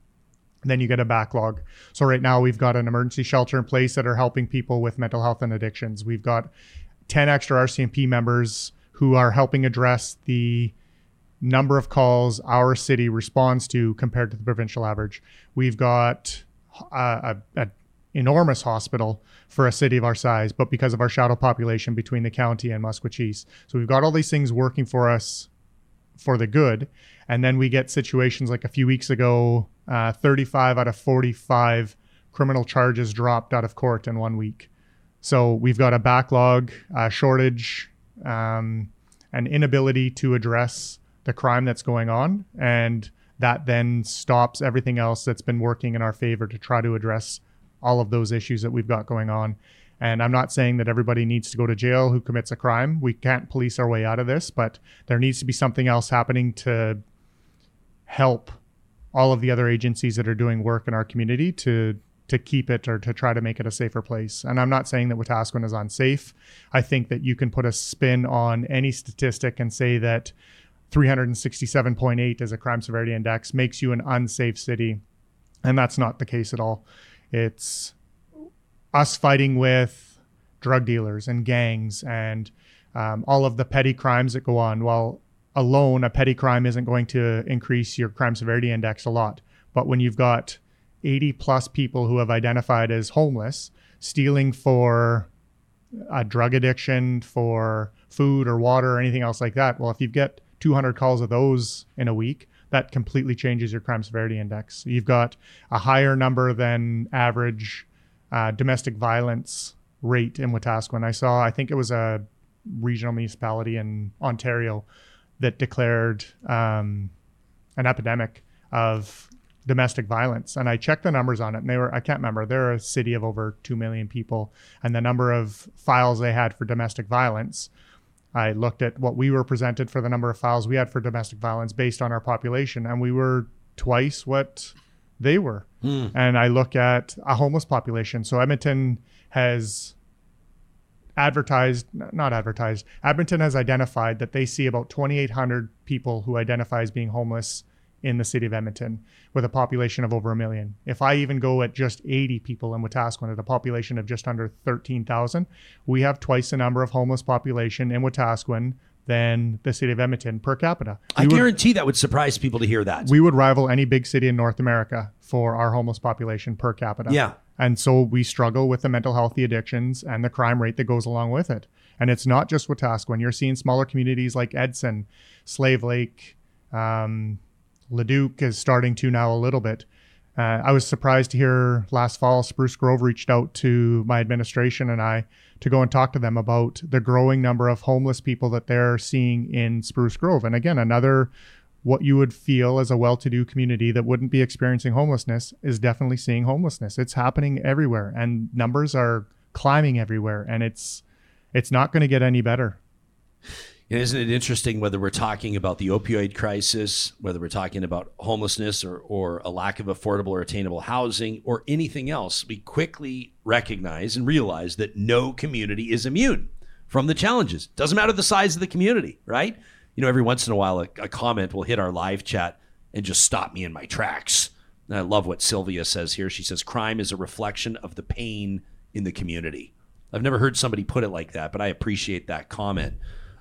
Speaker 6: then you get a backlog. So right now we've got an emergency shelter in place that are helping people with mental health and addictions. We've got 10 extra rcmp members who are helping address the number of calls our city responds to compared to the provincial average. We've got uh, a, a enormous hospital for a city of our size, but because of our shadow population between the county and Maskwacis. So we've got all these things working for us for the good. And then we get situations like a few weeks ago, uh, 35 out of 45 criminal charges dropped out of court in one week. So we've got a backlog, a shortage, um, an inability to address the crime that's going on. And that then stops everything else that's been working in our favor to try to address all of those issues that we've got going on. And I'm not saying that everybody needs to go to jail who commits a crime. We can't police our way out of this, but there needs to be something else happening to help all of the other agencies that are doing work in our community to to keep it or to try to make it a safer place. And I'm not saying that Wetaskiwin is unsafe. I think that you can put a spin on any statistic and say that 367.8 as a crime severity index makes you an unsafe city. And that's not the case at all. It's us fighting with drug dealers and gangs and um, all of the petty crimes that go on. While alone, a petty crime isn't going to increase your crime severity index a lot. But when you've got 80 plus people who have identified as homeless, stealing for a drug addiction, for food or water or anything else like that, well, if you get 200 calls of those in a week, that completely changes your crime severity index. You've got a higher number than average uh, domestic violence rate in Wetaskiwin. I saw, I think it was a regional municipality in Ontario that declared um, an epidemic of domestic violence. And I checked the numbers on it, and they were, I can't remember, they're a city of over 2 million people. And the number of files they had for domestic violence I looked at what we were presented for the number of files we had for domestic violence based on our population, and we were twice what they were. Mm. And I look at a homeless population. So Edmonton has advertised, not advertised, Edmonton has identified that they see about 2,800 people who identify as being homeless in the city of Edmonton with a population of over a million. If I even go at just 80 people in Wetaskiwin at a population of just under 13,000, we have twice the number of homeless population in Wetaskiwin than the city of Edmonton per capita.
Speaker 1: I
Speaker 6: We would-
Speaker 1: guarantee that would surprise people to hear that.
Speaker 6: we would rival any big city in North America for our homeless population per capita.
Speaker 1: Yeah.
Speaker 6: And so we struggle with the mental health, the addictions, and the crime rate that goes along with it. And it's not just Wetaskiwin. You're seeing smaller communities like Edson, Slave Lake, um, Leduc is starting to now a little bit. Uh, I was surprised to hear last fall Spruce Grove reached out to my administration and I to go and talk to them about the growing number of homeless people that they're seeing in Spruce Grove. And again, another what you would feel as a well-to-do community that wouldn't be experiencing homelessness is definitely seeing homelessness. It's happening everywhere and numbers are climbing everywhere and it's it's not going to get any better.
Speaker 1: Isn't it interesting whether we're talking about the opioid crisis, whether we're talking about homelessness or, or a lack of affordable or attainable housing or anything else, we quickly recognize and realize that no community is immune from the challenges. Doesn't matter the size of the community, right? You know, every once in a while, a, a comment will hit our live chat and just stop me in my tracks. And I love what Sylvia says here. She says, crime is a reflection of the pain in the community. I've never heard somebody put it like that, but I appreciate that comment.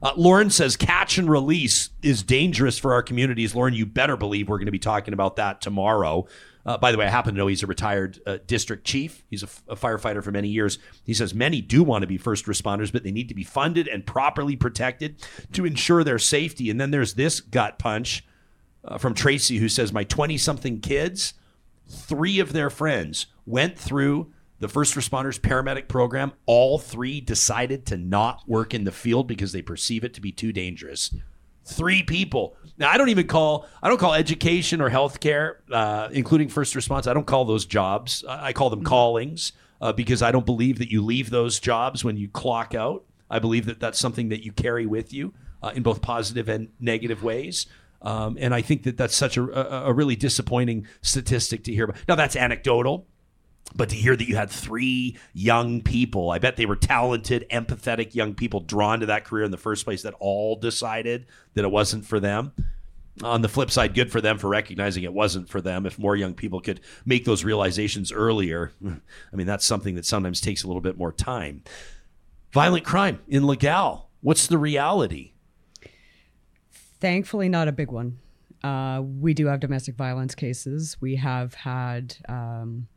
Speaker 1: Uh, Lauren says catch and release is dangerous for our communities. Lauren, you better believe we're going to be talking about that tomorrow. Uh, by the way, I happen to know he's a retired uh, district chief. He's a, f- a firefighter for many years. He says many do want to be first responders, but they need to be funded and properly protected to ensure their safety. And then there's this gut punch uh, from Tracy who says, My 20 something kids, three of their friends went through the first responders paramedic program. All three decided to not work in the field because they perceive it to be too dangerous. Three people. Now, I don't even call I don't call education or healthcare, uh, including first response. I don't call those jobs. I call them callings uh, because I don't believe that you leave those jobs when you clock out. I believe that that's something that you carry with you uh, in both positive and negative ways. Um, and I think that that's such a, a, a really disappointing statistic to hear. about. Now, that's anecdotal. But to hear that you had three young people, I bet they were talented, empathetic young people drawn to that career in the first place that all decided that it wasn't for them. On the flip side, good for them for recognizing it wasn't for them. If more young people could make those realizations earlier, I mean, that's something that sometimes takes a little bit more time. Violent crime in Legal. What's the reality?
Speaker 5: Thankfully, not a big one. Uh, we do have domestic violence cases. We have had, um,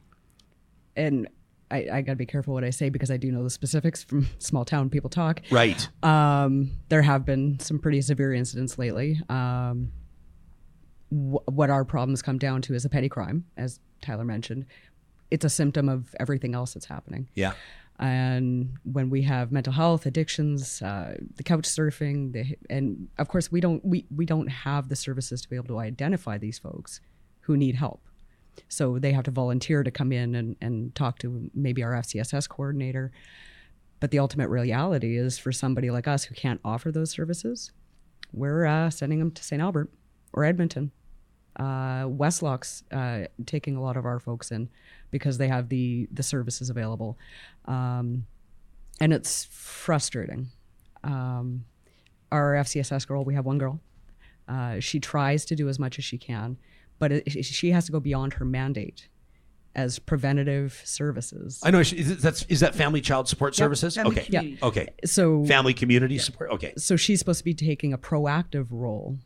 Speaker 5: and I, I got to be careful what I say because I do know the specifics from small town people talk.
Speaker 1: Right.
Speaker 5: Um, there have been some pretty severe incidents lately. Um, wh- what our problems come down to is a petty crime, as Tyler mentioned. It's a symptom of everything else that's happening.
Speaker 1: Yeah.
Speaker 5: And when we have mental health, addictions, uh, the couch surfing, the, and of course we don't we, we don't have the services to be able to identify these folks who need help. So they have to volunteer to come in and, and talk to maybe our FCSS coordinator. But the ultimate reality is for somebody like us who can't offer those services, we're uh, sending them to St. Albert or Edmonton. Uh, Westlock's uh, taking a lot of our folks in because they have the the services available, um, and it's frustrating. Um, our FCSS girl, we have one girl. Uh, she tries to do as much as she can, but it, she has to go beyond her mandate as preventative services.
Speaker 1: I know. Is, that's, is that family child support services?
Speaker 4: family
Speaker 1: okay.
Speaker 4: community.
Speaker 1: Okay.
Speaker 5: So
Speaker 1: Family community support. Okay.
Speaker 5: so she's supposed to be taking a proactive role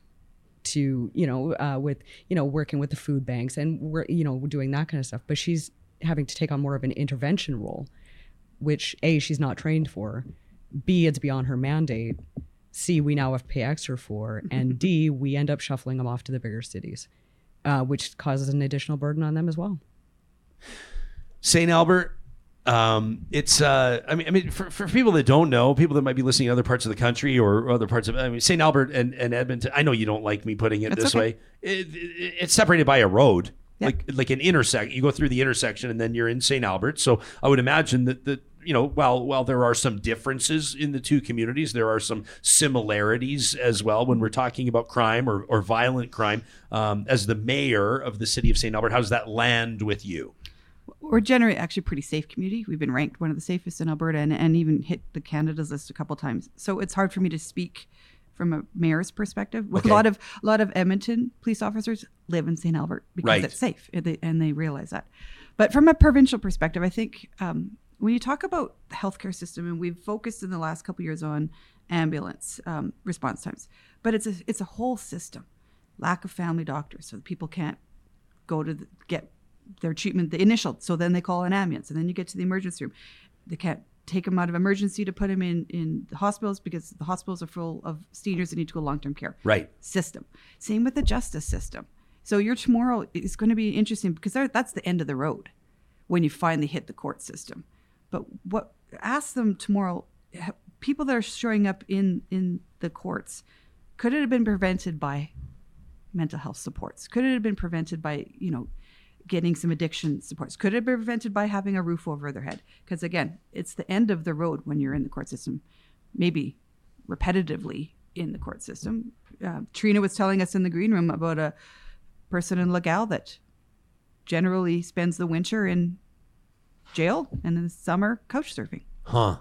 Speaker 5: to you know uh, with you know working with the food banks and we're you know doing that kind of stuff but she's having to take on more of an intervention role which a she's not trained for b it's beyond her mandate c we now have to pay extra for and d we end up shuffling them off to the bigger cities uh, which causes an additional burden on them as well
Speaker 1: St. Albert. Um, it's uh, I mean, I mean, for, for people that don't know, people that might be listening in other parts of the country or other parts of, I mean, St. Albert and, and Edmonton. I know you don't like me putting it
Speaker 4: That's
Speaker 1: this
Speaker 4: okay.
Speaker 1: way. It, it- it's separated by a road,
Speaker 4: Yeah.
Speaker 1: like like an intersect. You go through the intersection and then you're in St. Albert. So I would imagine that that you know, while while there are some differences in the two communities, there are some similarities as well when we're talking about crime or, or violent crime. Um, as the mayor of the city of St. Albert, how does that land with you?
Speaker 4: We're generally actually a pretty safe community. We've been ranked one of the safest in Alberta and, and even hit the Canada's list a couple times. So it's hard for me to speak from a mayor's perspective. With
Speaker 1: Okay.
Speaker 4: a lot of a lot of Edmonton police officers live in St. Albert because
Speaker 1: Right.
Speaker 4: it's safe, and they, and they realize that. But from a provincial perspective, I think um, when you talk about the healthcare system, and we've focused in the last couple of years on ambulance um, response times, but it's a it's a whole system. Lack of family doctors, so people can't go to the, get their treatment, the initial. So then they call an ambulance, and then you get to the emergency room. They can't take them out of emergency to put them in in the hospitals because the hospitals are full of seniors that need to go long term care
Speaker 1: Right.
Speaker 4: system. Same with the justice system. So your tomorrow is going to be interesting because that's the end of the road when you finally hit the court system. But what ask them tomorrow, people that are showing up in in the courts, could it have been prevented by mental health supports? Could it have been prevented by you know getting some addiction supports? Could it have been prevented by having a roof over their head? Because again, it's the end of the road when you're in the court system. Maybe repetitively in the court system. Uh, Trina was telling us in the green room about a person in Legal that generally spends the winter in jail and in the summer couch surfing.
Speaker 1: Huh.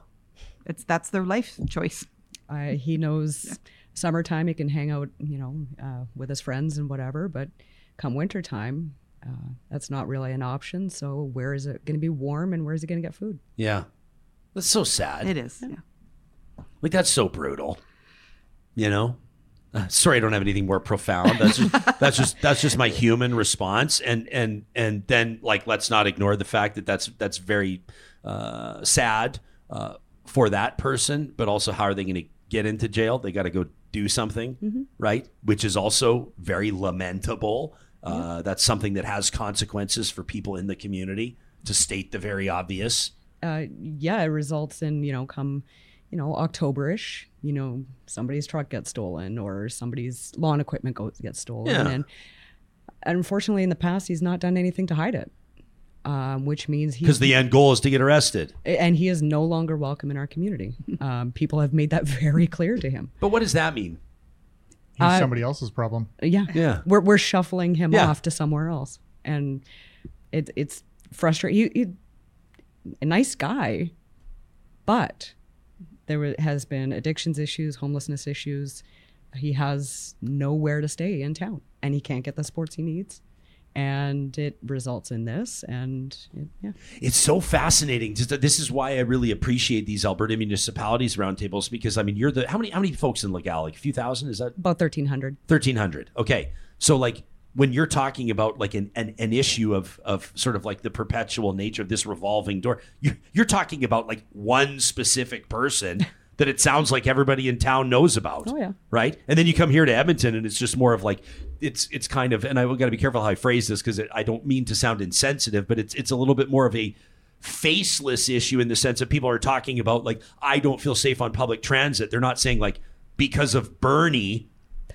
Speaker 4: It's that's their life choice.
Speaker 5: Uh, he knows summertime he can hang out, you know, uh, with his friends and whatever. But come wintertime, uh, that's not really an option. So where is it going to be warm and where is he going to get food?
Speaker 1: Yeah. That's so sad.
Speaker 4: It is. Yeah.
Speaker 1: Like that's so brutal. You know? Uh, sorry, I don't have anything more profound. That's just that's just that's just my human response. And and and then like let's not ignore the fact that that's that's very uh, sad uh, for that person. But also, how are they going to get into jail? They got to go do something, right? Which is also very lamentable. Uh, That's something that has consequences for people in the community. To state the very obvious.
Speaker 5: uh, yeah, it results in you know come you know Octoberish, you know somebody's truck gets stolen or somebody's lawn equipment goes gets stolen,
Speaker 1: Yeah.
Speaker 5: and unfortunately in the past he's not done anything to hide it, um, which means he
Speaker 1: Because the end goal is to get arrested.
Speaker 5: and he is no longer welcome in our community. Um, people have made that very clear to him.
Speaker 1: But what does that mean?
Speaker 6: He's
Speaker 5: Uh,
Speaker 6: somebody else's problem.
Speaker 5: Yeah,
Speaker 1: Yeah.
Speaker 5: we're we're shuffling him
Speaker 1: Yeah.
Speaker 5: off to somewhere else, and it, it's frustrating. He, he, a nice guy, but there has been addictions issues, homelessness issues. He has nowhere to stay in town, and he can't get the sports he needs, and it results in this. And it, yeah,
Speaker 1: It's so fascinating. Just This is why I really appreciate these Alberta municipalities roundtables because I mean, you're the how many how many folks in Legal? Like a few thousand? Is that
Speaker 5: about thirteen hundred.
Speaker 1: thirteen hundred? Okay, so like when you're talking about like an, an, an issue of of sort of like the perpetual nature of this revolving door, you, you're talking about like one specific person. That it sounds like everybody in town knows about.
Speaker 5: Oh, yeah.
Speaker 1: right? And then you come here to Edmonton, and it's just more of like it's it's kind of. And I got to be careful how I phrase this because I don't mean to sound insensitive, but it's it's a little bit more of a faceless issue in the sense that people are talking about like I don't feel safe on public transit. They're not saying like because of Bernie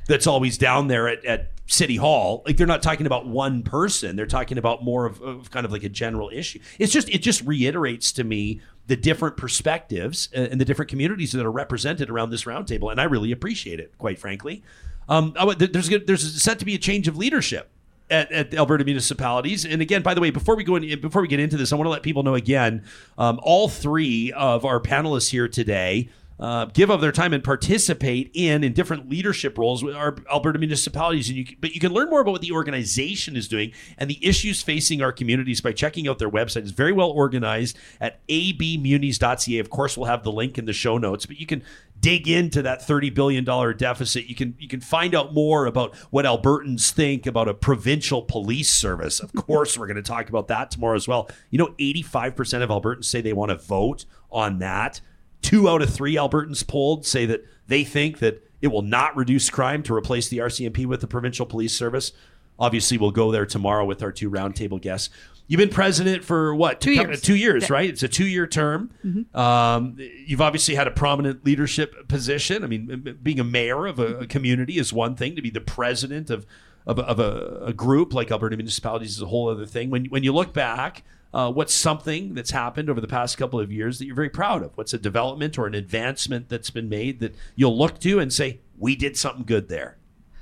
Speaker 1: that's always down there at, at City Hall. Like they're not talking about one person. They're talking about more of, of kind of like a general issue. It's just it just reiterates to me the different perspectives and the different communities that are represented around this roundtable, and I really appreciate it, quite frankly. Um, there's there's set to be a change of leadership at, at the Alberta municipalities. And again, by the way, before we go in, before we get into this, I want to let people know again, um, all three of our panelists here today. Uh, give of their time and participate in in different leadership roles with our Alberta municipalities. And you, but you can learn more about what the organization is doing and the issues facing our communities by checking out their website. It's very well organized at abmunis.ca. Of course, we'll have the link in the show notes, but you can dig into that $30 billion deficit. You can you can find out more about what Albertans think about a provincial police service. Of course, we're going to talk about that tomorrow as well. You know, 85% of Albertans say they want to vote on that. Two out of three Albertans polled say that they think that it will not reduce crime to replace the RCMP with the provincial police service. Obviously, we'll go there tomorrow with our two roundtable guests. You've been president for what?
Speaker 4: Two years.
Speaker 1: Two years, right? It's a two-year term. Um, you've obviously had a prominent leadership position. I mean, being a mayor of a, a community is one thing. To be the president of of, a, of a, a group like Alberta municipalities is a whole other thing. When when you look back, uh, what's something that's happened over the past couple of years that you're very proud of? What's a development or an advancement that's been made that you'll look to and say we did something good there?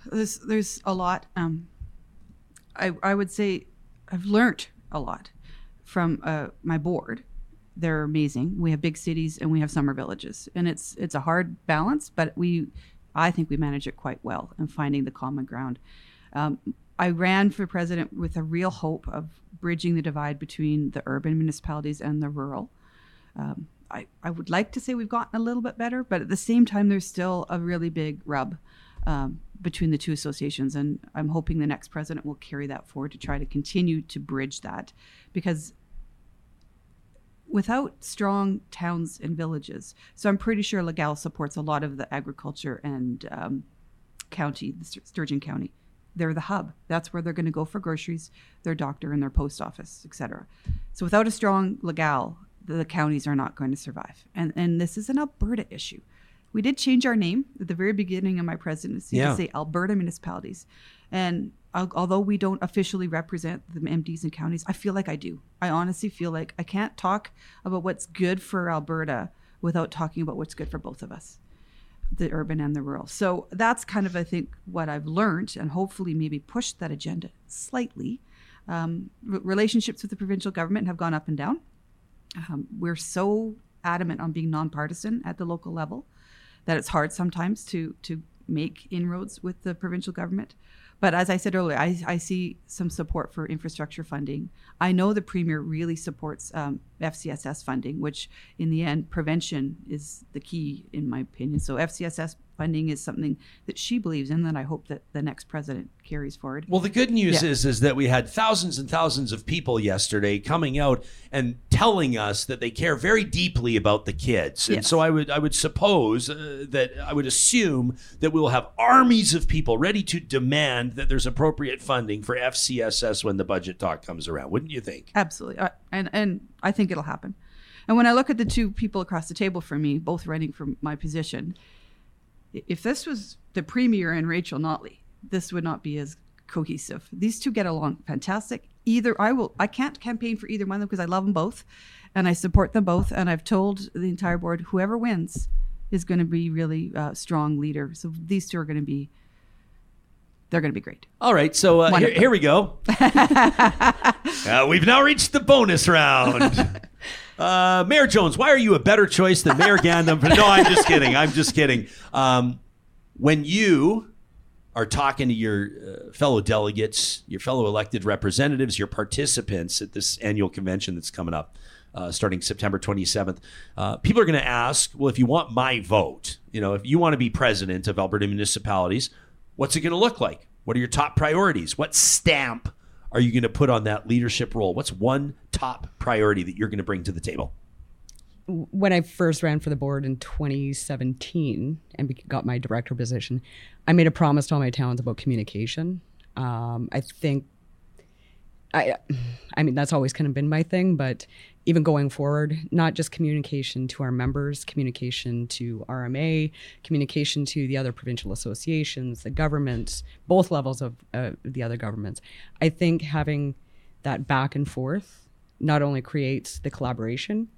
Speaker 4: there's there's a lot. Um, I I would say I've learned a lot from uh, my board. They're amazing. We have big cities and we have summer villages, and it's it's a hard balance, but we I think we manage it quite well and finding the common ground. Um, I ran for president with a real hope of bridging the divide between the urban municipalities and the rural. Um, I, I would like to say we've gotten a little bit better, but at the same time, there's still a really big rub um, between the two associations. And I'm hoping the next president will carry that forward to try to continue to bridge that because without strong towns and villages, so I'm pretty sure Legal supports a lot of the agriculture and um, county, the Sturgeon County. They're the hub. That's where they're going to go for groceries, their doctor, and their post office, etc. So without a strong Legal, the counties are not going to survive. And and this is an Alberta issue. We did change our name at the very beginning of my presidency
Speaker 1: Yeah.
Speaker 4: to say Alberta municipalities. And al- although we don't officially represent the MDs and counties, I feel like I do. I honestly feel like I can't talk about what's good for Alberta without talking about what's good for both of us the urban and the rural. So that's kind of, I think, what I've learned, and hopefully maybe pushed that agenda slightly. Um, r- relationships with the provincial government have gone up and down. Um, we're so adamant on being nonpartisan at the local level that it's hard sometimes to to make inroads with the provincial government. But as I said earlier, I, I see some support for infrastructure funding. I know the premier really supports um, FCSS funding, which in the end, prevention is the key, in my opinion. So FCSS funding is something that she believes in that I hope that the next president carries forward.
Speaker 1: Well, the good news
Speaker 4: Yeah.
Speaker 1: is is that we had thousands and thousands of people yesterday coming out and telling us that they care very deeply about the kids. And
Speaker 4: Yes.
Speaker 1: so I would I would suppose uh, that I would assume that we will have armies of people ready to demand that there's appropriate funding for FCSS when the budget talk comes around. Wouldn't you think?
Speaker 4: Absolutely, uh, and and I think it'll happen. And when I look at the two people across the table from me, both running for my position, if this was the premier and Rachel Notley, this would not be as cohesive. These two get along fantastic. Either I will, I can't campaign for either one of them because I love them both, and I support them both. And I've told the entire board, whoever wins is going to be really uh, strong leader. So these two are going to be, they're going to be great.
Speaker 1: All right, so uh, here, here we go. Uh, we've now reached the bonus round. Uh, Mayor Jones, why are you a better choice than Mayor Gandam? no, I'm just kidding. I'm just kidding. Um, when you are talking to your uh, fellow delegates, your fellow elected representatives, your participants at this annual convention that's coming up uh, starting September 27th, uh, people are going to ask, well, if you want my vote, you know, if you want to be president of Alberta municipalities, what's it going to look like? What are your top priorities? What stamp are you going to put on that leadership role? What's one top priority that you're going to bring to the table?
Speaker 5: when I first ran for the board in 2017 and got my director position, I made a promise to all my towns about communication. Um, I think, I, I mean, that's always kind of been my thing, but even going forward, not just communication to our members, communication to RMA, communication to the other provincial associations, the governments, both levels of uh, the other governments. I think having that back and forth not only creates the collaboration,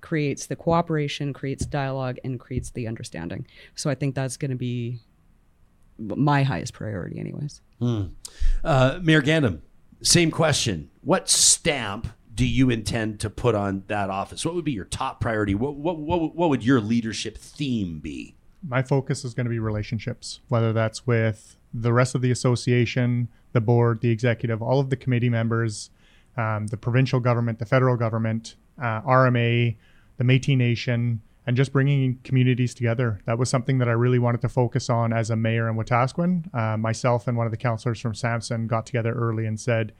Speaker 5: creates the cooperation, creates dialogue, and creates the understanding. So I think that's going to be my highest priority, anyways.
Speaker 1: Uh, Mayor Gandam, same question. What stamp do you intend to put on that office? What would be your top priority? What, what, what, what would your leadership theme be?
Speaker 6: my focus is going to be relationships, whether that's with the rest of the association, the board, the executive, all of the committee members, um, the provincial government, the federal government, uh, RMA, the Métis Nation, and just bringing communities together. That was something that I really wanted to focus on as a mayor in Wetaskiwin. Uh, myself and one of the councillors from Samson got together early and said,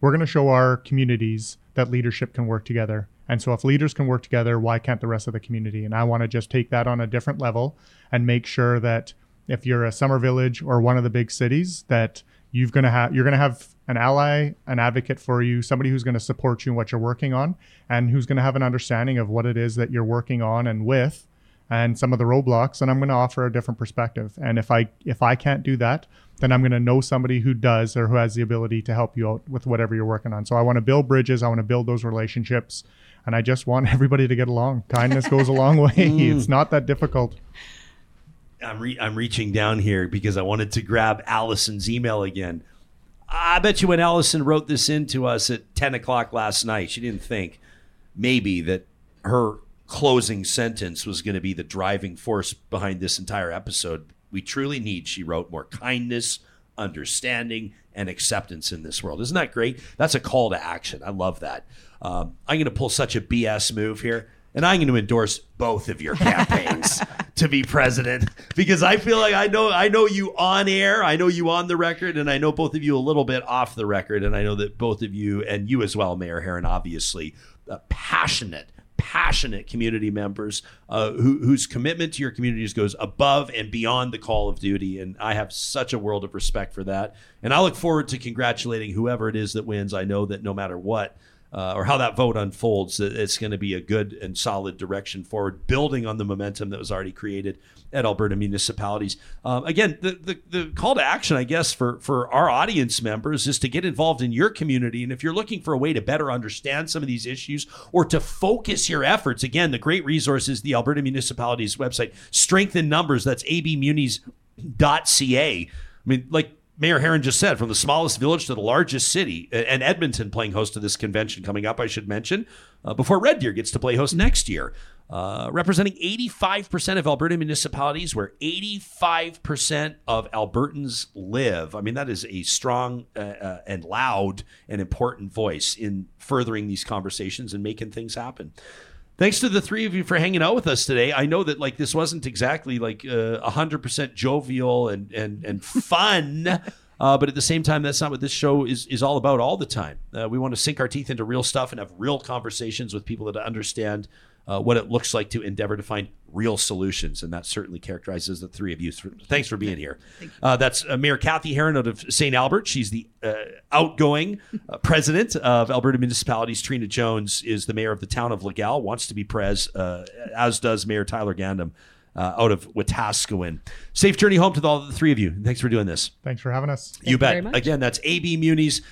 Speaker 6: we're going to show our communities that leadership can work together. And so, if leaders can work together, why can't the rest of the community? And I want to just take that on a different level and make sure that if you're a summer village or one of the big cities, that you're going to have you're going to have an ally, an advocate for you, somebody who's going to support you in what you're working on, and who's going to have an understanding of what it is that you're working on and with, and some of the roadblocks. And I'm going to offer a different perspective. And if I if I can't do that, then I'm going to know somebody who does or who has the ability to help you out with whatever you're working on. So I want to build bridges. I want to build those relationships. And I just want everybody to get along. Kindness goes a long way. Mm. It's not that difficult.
Speaker 1: I'm, re- I'm reaching down here because I wanted to grab Allison's email again. I bet you when Allison wrote this in to us at 10 o'clock last night, she didn't think maybe that her closing sentence was going to be the driving force behind this entire episode. We truly need, she wrote, more kindness, understanding and acceptance in this world. Isn't that great? That's a call to action. I love that. Um, I'm going to pull such a BS move here, and I'm going to endorse both of your campaigns to be president because I feel like I know I know you on air, I know you on the record, and I know both of you a little bit off the record, and I know that both of you and you as well, Mayor Heron, obviously uh, passionate passionate community members uh, who, whose commitment to your communities goes above and beyond the call of duty. And I have such a world of respect for that. And I look forward to congratulating whoever it is that wins. I know that no matter what, uh, or how that vote unfolds, it's going to be a good and solid direction forward, building on the momentum that was already created at Alberta municipalities. Um, again, the, the, the call to action, I guess, for, for our audience members is to get involved in your community. And if you're looking for a way to better understand some of these issues or to focus your efforts, again, the great resource is the Alberta Municipalities website, Strength in Numbers. That's abmunis.ca. I mean, like Mayor Heron just said, from the smallest village to the largest city, and Edmonton playing host to this convention coming up, I should mention, uh, before Red Deer gets to play host next year. Uh, representing 85% of Alberta municipalities where 85% of Albertans live. I mean, that is a strong uh, uh, and loud and important voice in furthering these conversations and making things happen. Thanks to the three of you for hanging out with us today. I know that like this wasn't exactly like uh, hundred percent jovial and and and fun, uh, but at the same time, that's not what this show is is all about all the time. Uh, we want to sink our teeth into real stuff and have real conversations with people that understand uh, what it looks like to endeavor to find real solutions, and that certainly characterizes the three of you. Thanks for being here. Uh, that's uh, Mayor Cathy Heron out of St. Albert. She's the uh, outgoing uh, president of Alberta Municipalities. Trina Jones is the mayor of the town of Legal, wants to be pres, uh, as does Mayor Tyler Gandam. Uh, out of Wetaskiwin. Safe journey home to the, all the three of you. Thanks for doing this.
Speaker 6: Thanks for having us.
Speaker 1: you
Speaker 5: very
Speaker 1: bet.
Speaker 5: much.
Speaker 1: Again, that's abmunis.ca.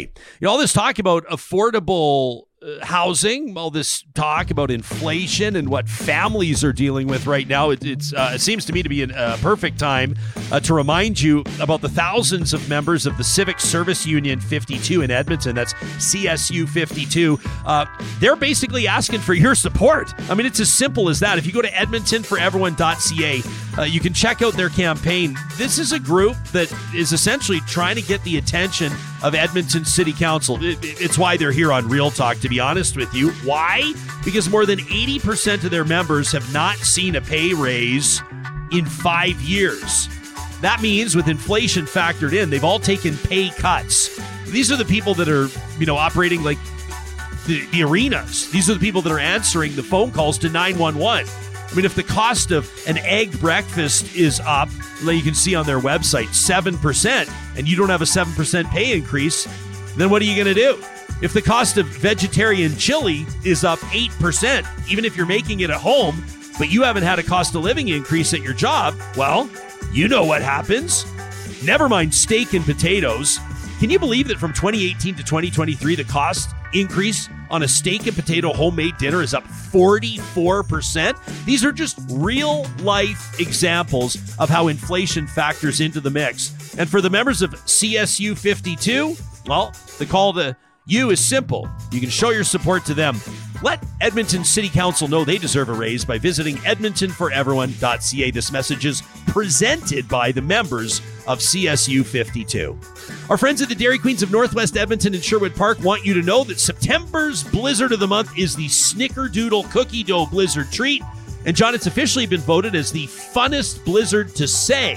Speaker 1: You know, all this talk about affordable uh, housing, all this talk about inflation and what families are dealing with right now, it, uh, it seems to me to be a uh, perfect time uh, to remind you about the thousands of members of the Civic Service Union 52 in Edmonton. That's CSU 52. Uh, they're basically asking for your support. I mean, it's as simple as that. If you go to edmontonforeveryone.ca, uh, you can check out their campaign. This is a group that is essentially trying to get the attention of Edmonton City Council. It- it- it's why they're here on Real Talk, to be honest with you. Why? Because more than 80% of their members have not seen a pay raise in five years. That means with inflation factored in, they've all taken pay cuts. These are the people that are, you know, operating like the, the arenas. These are the people that are answering the phone calls to 911. I mean, if the cost of an egg breakfast is up, like you can see on their website, 7%, and you don't have a 7% pay increase, then what are you going to do? If the cost of vegetarian chili is up 8%, even if you're making it at home, but you haven't had a cost of living increase at your job, well, you know what happens. Never mind steak and potatoes. Can you believe that from 2018 to 2023, the cost increase on a steak and potato homemade dinner is up 44%? These are just real life examples of how inflation factors into the mix. And for the members of CSU 52, well, the call to you is simple. You can show your support to them. Let Edmonton City Council know they deserve a raise by visiting edmontonforeveryone.ca. This message is presented by the members of CSU 52. Our friends at the Dairy Queens of Northwest Edmonton and Sherwood Park want you to know that September's Blizzard of the Month is the Snickerdoodle Cookie Dough Blizzard treat. And John, it's officially been voted as the funnest blizzard to say,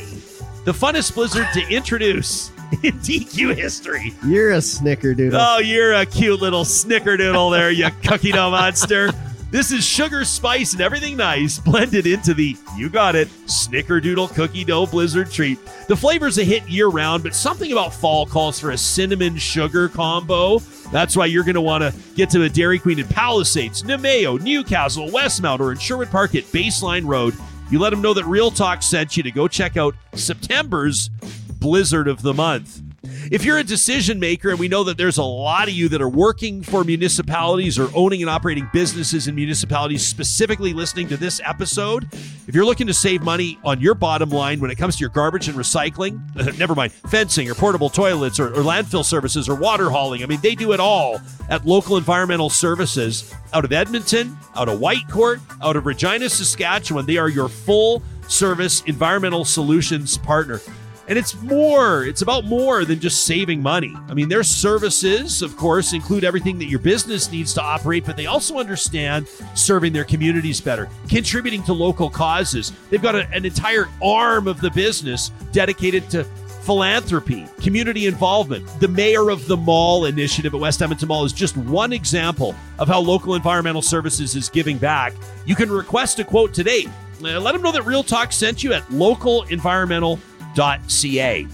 Speaker 1: the funnest blizzard to introduce in DQ history.
Speaker 3: You're a snickerdoodle.
Speaker 1: Oh, you're a cute little snickerdoodle there, you cookie dough monster. This is sugar, spice, and everything nice blended into the, you got it, snickerdoodle cookie dough blizzard treat. The flavor's a hit year round, but something about fall calls for a cinnamon sugar combo. That's why you're going to want to get to the Dairy Queen in Palisades, Namao, Newcastle, Westmount, or in Sherwood Park at Baseline Road. You let them know that Real Talk sent you to go check out September's Blizzard of the Month. If you're a decision maker, and we know that there's a lot of you that are working for municipalities or owning and operating businesses in municipalities, specifically listening to this episode, if you're looking to save money on your bottom line when it comes to your garbage and recycling, never mind fencing or portable toilets or, or landfill services or water hauling, I mean, they do it all at local environmental services out of Edmonton, out of Whitecourt, out of Regina, Saskatchewan. They are your full service environmental solutions partner. And it's more, it's about more than just saving money. I mean, their services, of course, include everything that your business needs to operate, but they also understand serving their communities better, contributing to local causes. They've got a, an entire arm of the business dedicated to philanthropy, community involvement. The Mayor of the Mall initiative at West Edmonton Mall is just one example of how local environmental services is giving back. You can request a quote today. Uh, Let them know that Real Talk sent you at localenvironmental.ca.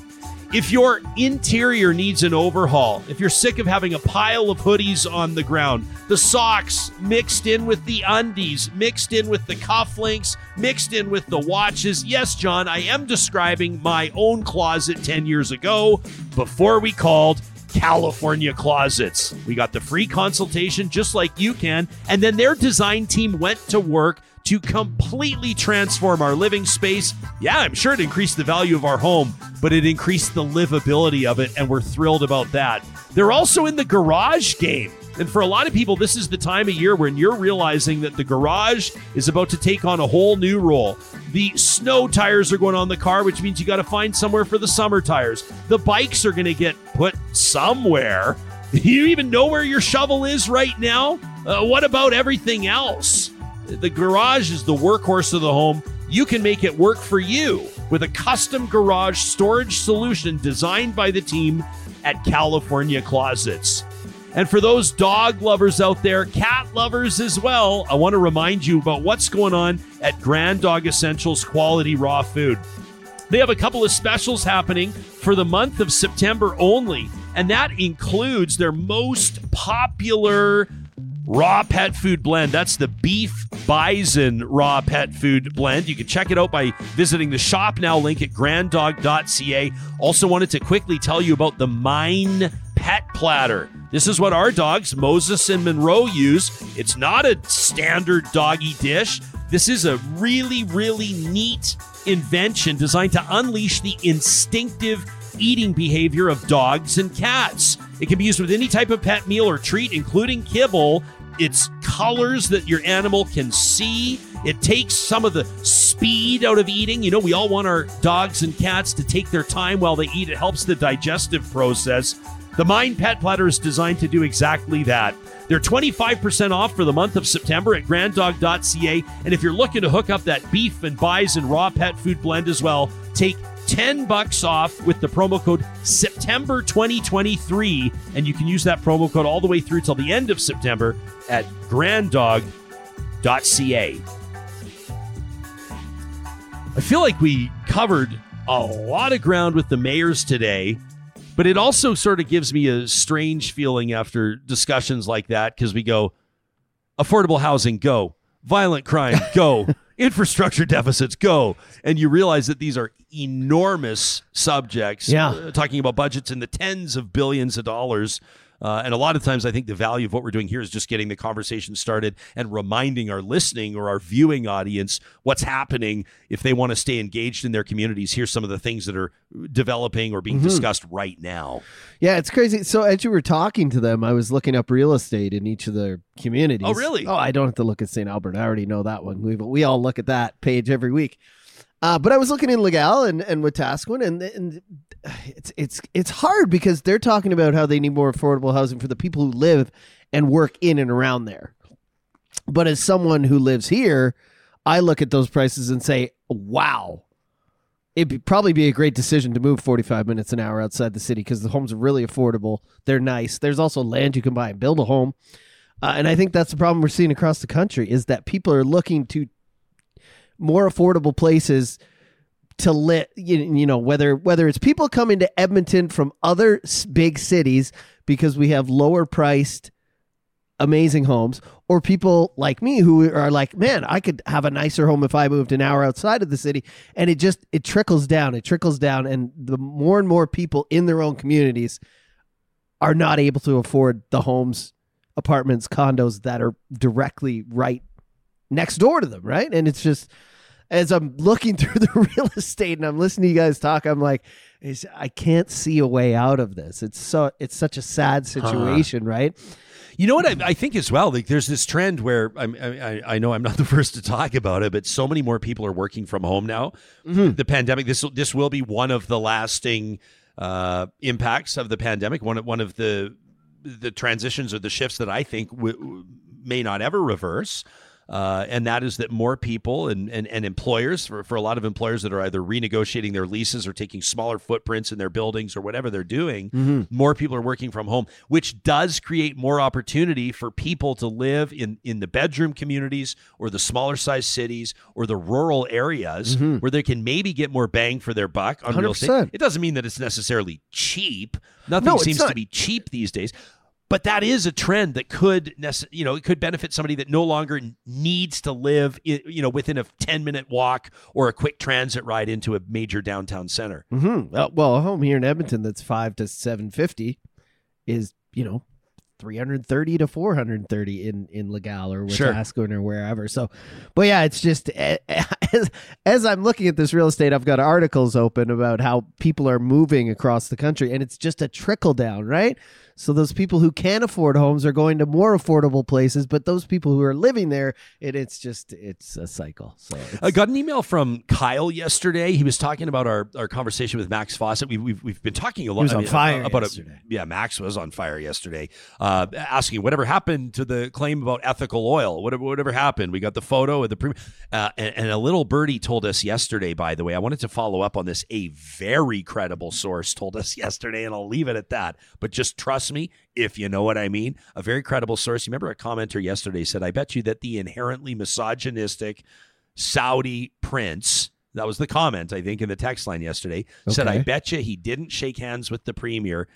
Speaker 1: If your interior needs an overhaul, if you're sick of having a pile of hoodies on the ground, the socks mixed in with the undies, mixed in with the cufflinks, mixed in with the watches. Yes, John, I am describing my own closet 10 years ago before we called California Closets. We got the free consultation just like you can, and then their design team went to work to completely transform our living space. Yeah, I'm sure it increased the value of our home, but it increased the livability of it, and we're thrilled about that. They're also in the garage game. And for a lot of people, this is the time of year when you're realizing that the garage is about to take on a whole new role. The snow tires are going on the car, which means you got to find somewhere for the summer tires. The bikes are going to get put somewhere. Do You even know where your shovel is right now? Uh, what about everything else? The garage is the workhorse of the home. You can make it work for you with a custom garage storage solution designed by the team at California Closets. And for those dog lovers out there, cat lovers as well, I want to remind you about what's going on at Grand Dog Essentials Quality Raw Food. They have a couple of specials happening for the month of September only, and that includes their most popular raw pet food blend. That's the beef bison raw pet food blend. You can check it out by visiting the shop now link at granddog.ca. Also, wanted to quickly tell you about the Mine Pet Platter. This is what our dogs, Moses and Monroe, use. It's not a standard doggy dish. This is a really, really neat invention designed to unleash the instinctive eating behavior of dogs and cats. It can be used with any type of pet meal or treat, including kibble. It's colors that your animal can see. It takes some of the speed out of eating. You know, we all want our dogs and cats to take their time while they eat. It helps the digestive process. The Mine Pet Platter is designed to do exactly that. They're 25% off for the month of September at granddog.ca. And if you're looking to hook up that beef and bison raw pet food blend as well, take 10 bucks off with the promo code September 2023 and you can use that promo code all the way through till the end of September at granddog.ca. I feel like we covered a lot of ground with the mayors today, but it also sort of gives me a strange feeling after discussions like that because we go affordable housing go, violent crime go, infrastructure deficits go, and you realize that these are enormous subjects.
Speaker 3: Yeah.
Speaker 1: uh, talking about budgets in the tens of billions of dollars. Uh, and a lot of times, I think the value of what we're doing here is just getting the conversation started and reminding our listening or our viewing audience what's happening if they want to stay engaged in their communities. Here's some of the things that are developing or being discussed right now.
Speaker 3: Yeah, it's crazy. So as you were talking to them, I was looking up real estate in each of their communities.
Speaker 1: Oh, really?
Speaker 3: Oh, I don't have to look at St. Albert. I already know that one. We we all look at that page every week. Uh, but I was looking in Legal and and Wetaskiwin, and and it's it's it's hard because they're talking about how they need more affordable housing for the people who live and work in and around there. But as someone who lives here, I look at those prices and say, "Wow, it'd probably be a great decision to move 45 minutes an hour outside the city because the homes are really affordable. They're nice. There's also land you can buy and build a home. Uh, and I think that's the problem we're seeing across the country is that people are looking to more affordable places to. You, you know, whether whether it's people coming to Edmonton from other big cities because we have lower priced amazing homes or people like me who are like man i could have a nicer home if i moved an hour outside of the city and it just it trickles down it trickles down and the more and more people in their own communities are not able to afford the homes apartments condos that are directly right next door to them right and it's just as i'm looking through the real estate and i'm listening to you guys talk i'm like i can't see a way out of this it's so it's such a sad situation right
Speaker 1: You know what I, I think as well. Like, there's this trend where I'm, I, I know I'm not the first to talk about it, but so many more people are working from home now.
Speaker 3: Mm-hmm.
Speaker 1: The pandemic. This this will be one of the lasting uh, impacts of the pandemic. One of one of the the transitions or the shifts that I think w- may not ever reverse. Uh, and that is that more people and, and, and employers, for, for a lot of employers that are either renegotiating their leases or taking smaller footprints in their buildings or whatever they're doing,
Speaker 3: Mm-hmm.
Speaker 1: more people are working from home, which does create more opportunity for people to live in, in the bedroom communities or the smaller size cities or the rural areas where they can maybe get more bang for their buck on real estate. It doesn't mean that it's necessarily cheap. Nothing
Speaker 3: No,
Speaker 1: seems to be cheap these days. But that is a trend that could, you know, it could benefit somebody that no longer needs to live, you know, within a ten minute walk or a quick transit ride into a major downtown center.
Speaker 3: Mm-hmm. Uh, well, a home here in Edmonton that's five to seven fifty is you know. 330 to 430 in in Legal or
Speaker 1: Sure.
Speaker 3: Wetaskiwin or wherever. So, but yeah, it's just eh, as, as I'm looking at this real estate, I've got articles open about how people are moving across the country, and it's just a trickle down, right? So those people who can't afford homes are going to more affordable places, but those people who are living there, it, it's just it's a cycle. So
Speaker 1: I got an email from Kyle yesterday. He was talking about our, our conversation with Max Fawcett. We, we've we've been talking a lot.
Speaker 3: He was
Speaker 1: I
Speaker 3: on
Speaker 1: mean,
Speaker 3: fire
Speaker 1: about
Speaker 3: yesterday.
Speaker 1: A, yeah, Max was on fire yesterday. Uh, asking whatever happened to the claim about ethical oil. Whatever whatever happened. We got the photo of the pre- uh, and, and a little birdie told us yesterday. By the way, I wanted to follow up on this. A very credible source told us yesterday, and I'll leave it at that. But just trust me if you know what I mean. A very credible source. You remember a commenter yesterday said, "I bet you that the inherently misogynistic." Saudi prince. That was the comment, I think, in the text line yesterday. Said, I bet you he didn't shake hands with the premier,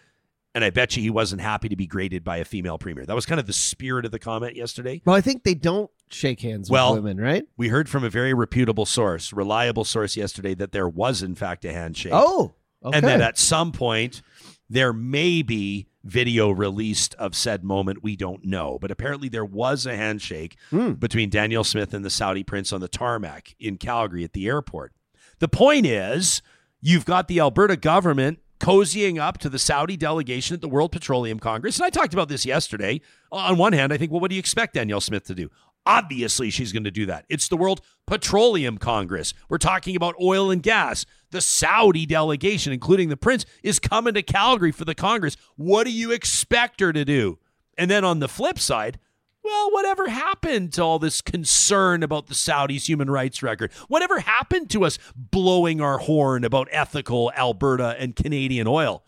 Speaker 1: and I bet you he wasn't happy to be graded by a female premier. That was kind of the spirit of the comment yesterday.
Speaker 3: well, I think they don't shake hands with women, right?
Speaker 1: We heard from a very reputable source, reliable source yesterday, that there was, in fact, a handshake.
Speaker 3: Oh, okay.
Speaker 1: And that at some point, there may be video released of said moment. We don't know. But apparently, there was a handshake
Speaker 3: Hmm.
Speaker 1: between Danielle Smith and the Saudi prince on the tarmac in Calgary at the airport. The point is, you've got the Alberta government cozying up to the Saudi delegation at the World Petroleum Congress. And I talked about this yesterday. On one hand, I think, well, what do you expect Danielle Smith to do? Obviously, she's going to do that. It's the World Petroleum Congress. We're talking about oil and gas. The Saudi delegation, including the prince, is coming to Calgary for the Congress. What do you expect her to do? And then on the flip side, well, whatever happened to all this concern about the Saudis' human rights record? Whatever happened to us blowing our horn about ethical Alberta and Canadian oil?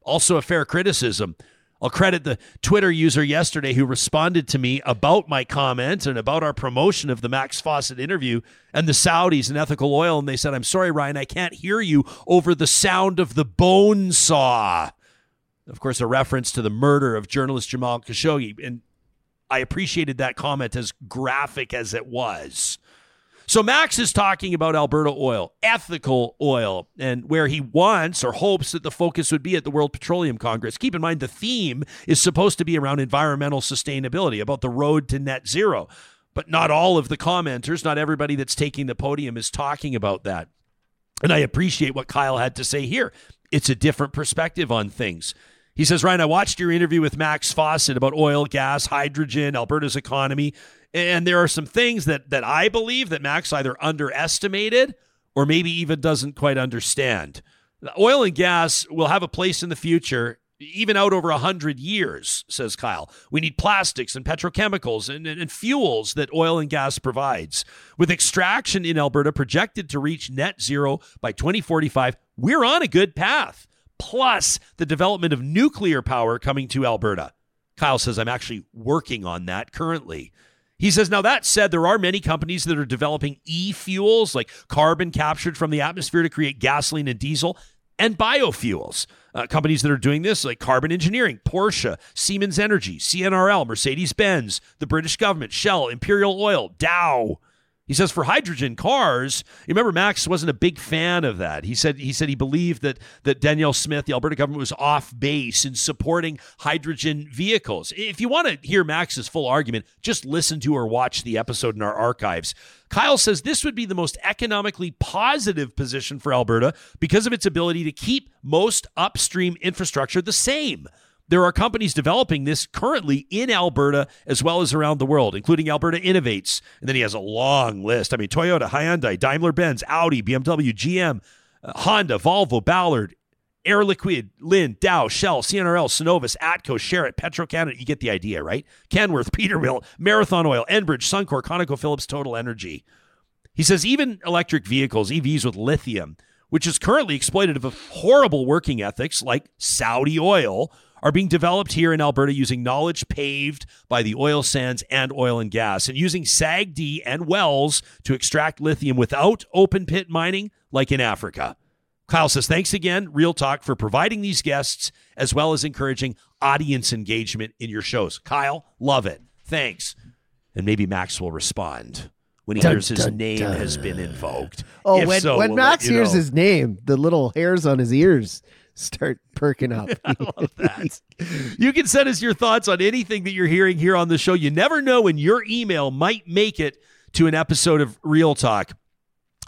Speaker 1: Also, a fair criticism. I'll credit the Twitter user yesterday who responded to me about my comment and about our promotion of the Max Fawcett interview and the Saudis and ethical oil. And they said, I'm sorry, Ryan, I can't hear you over the sound of the bone saw. Of course, a reference to the murder of journalist Jamal Khashoggi. And I appreciated that comment as graphic as it was. So Max is talking about Alberta oil, ethical oil, and where he wants or hopes that the focus would be at the World Petroleum Congress. Keep in mind the theme is supposed to be around environmental sustainability, about the road to net zero. But not all of the commenters, not everybody that's taking the podium is talking about that. And I appreciate what Kyle had to say here. It's a different perspective on things. He says, Ryan, I watched your interview with Max Fawcett about oil, gas, hydrogen, Alberta's economy. And there are some things that that I believe that Max either underestimated or maybe even doesn't quite understand. Oil and gas will have a place in the future, even out over 100 years, says Kyle. We need plastics and petrochemicals and, and, and fuels that oil and gas provides. With extraction in Alberta projected to reach net zero by 2045, we're on a good path. Plus, the development of nuclear power coming to Alberta. Kyle says, I'm actually working on that currently. He says, now that said, there are many companies that are developing e fuels, like carbon captured from the atmosphere to create gasoline and diesel, and biofuels. Uh, companies that are doing this, like Carbon Engineering, Porsche, Siemens Energy, CNRL, Mercedes Benz, the British government, Shell, Imperial Oil, Dow. He says for hydrogen cars, you remember Max wasn't a big fan of that. He said he said he believed that that Danielle Smith, the Alberta government, was off base in supporting hydrogen vehicles. If you want to hear Max's full argument, just listen to or watch the episode in our archives. Kyle says this would be the most economically positive position for Alberta because of its ability to keep most upstream infrastructure the same. There are companies developing this currently in Alberta as well as around the world, including Alberta Innovates. And then he has a long list. I mean, Toyota, Hyundai, Daimler Benz, Audi, BMW, GM, uh, Honda, Volvo, Ballard, Air Liquide, Linde, Dow, Shell, CNRL, Cenovus, Atco, Sherritt, Petro Canada. You get the idea, right? Kenworth, Peterbilt, Marathon Oil, Enbridge, Suncor, ConocoPhillips, Total Energy. He says even electric vehicles, EVs with lithium, which is currently exploitative of horrible working ethics like Saudi oil, are being developed here in Alberta using knowledge paved by the oil sands and oil and gas, and using SAGD and wells to extract lithium without open pit mining like in Africa. Kyle says, thanks again, Real Talk, for providing these guests as well as encouraging audience engagement in your shows. Kyle, love it. Thanks. And maybe Max will respond when he
Speaker 3: Dun,
Speaker 1: hears his
Speaker 3: dun,
Speaker 1: name
Speaker 3: dun.
Speaker 1: has been invoked.
Speaker 3: Oh,
Speaker 1: If
Speaker 3: when,
Speaker 1: so,
Speaker 3: when
Speaker 1: we'll
Speaker 3: Max
Speaker 1: let
Speaker 3: hears
Speaker 1: know.
Speaker 3: his name, the little hairs on his ears start perking up.
Speaker 1: I love that. You can send us your thoughts on anything that you're hearing here on the show. You never know when your email might make it to an episode of Real Talk.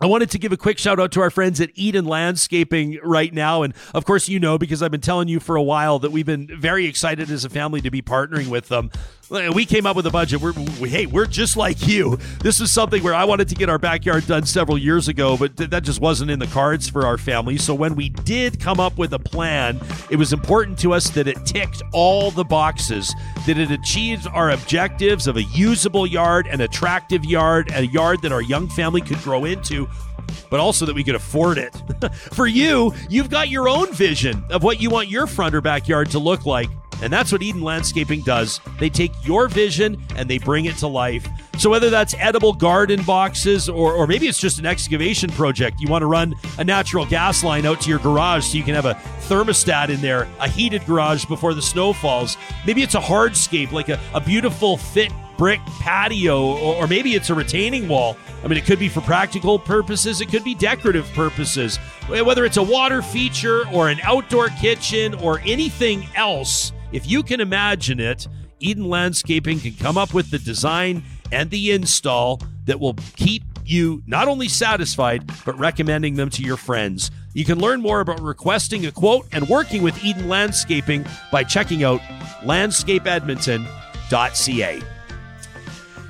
Speaker 1: I wanted to give a quick shout out to our friends at Eden Landscaping right now. And of course, you know, because I've been telling you for a while that we've been very excited as a family to be partnering with them. We came up with a budget. We're, we, hey, we're just like you. This is something where I wanted to get our backyard done several years ago, but th- that just wasn't in the cards for our family. So when we did come up with a plan, it was important to us that it ticked all the boxes, that it achieved our objectives of a usable yard, an attractive yard, a yard that our young family could grow into but also that we could afford it. For you, you've got your own vision of what you want your front or backyard to look like. And that's what Eden Landscaping does. They take your vision and they bring it to life. So, whether that's edible garden boxes or, or maybe it's just an excavation project, you want to run a natural gas line out to your garage so you can have a thermostat in there, a heated garage before the snow falls. Maybe it's a hardscape, like a, a beautiful fit brick patio, or, or maybe it's a retaining wall. I mean, it could be for practical purposes, it could be decorative purposes. Whether it's a water feature or an outdoor kitchen or anything else, if you can imagine it, Eden Landscaping can come up with the design and the install that will keep you not only satisfied, but recommending them to your friends. You can learn more about requesting a quote and working with Eden Landscaping by checking out landscapeedmonton.ca.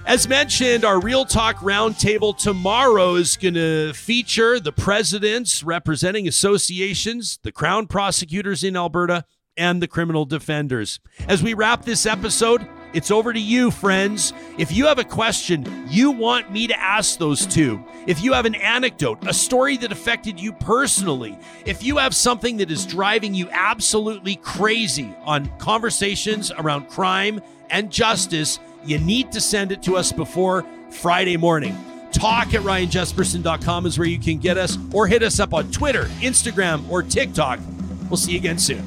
Speaker 1: As mentioned, our Real Talk Roundtable tomorrow is going to feature the presidents representing associations, the Crown prosecutors in Alberta, and the criminal defenders. As we wrap this episode, it's over to you, friends. If you have a question you want me to ask those two, if you have an anecdote, a story that affected you personally, if you have something that is driving you absolutely crazy on conversations around crime and justice, you need to send it to us before Friday morning. Talk at ryanjespersen.com is where you can get us, or hit us up on Twitter, Instagram, or TikTok. We'll see you again soon.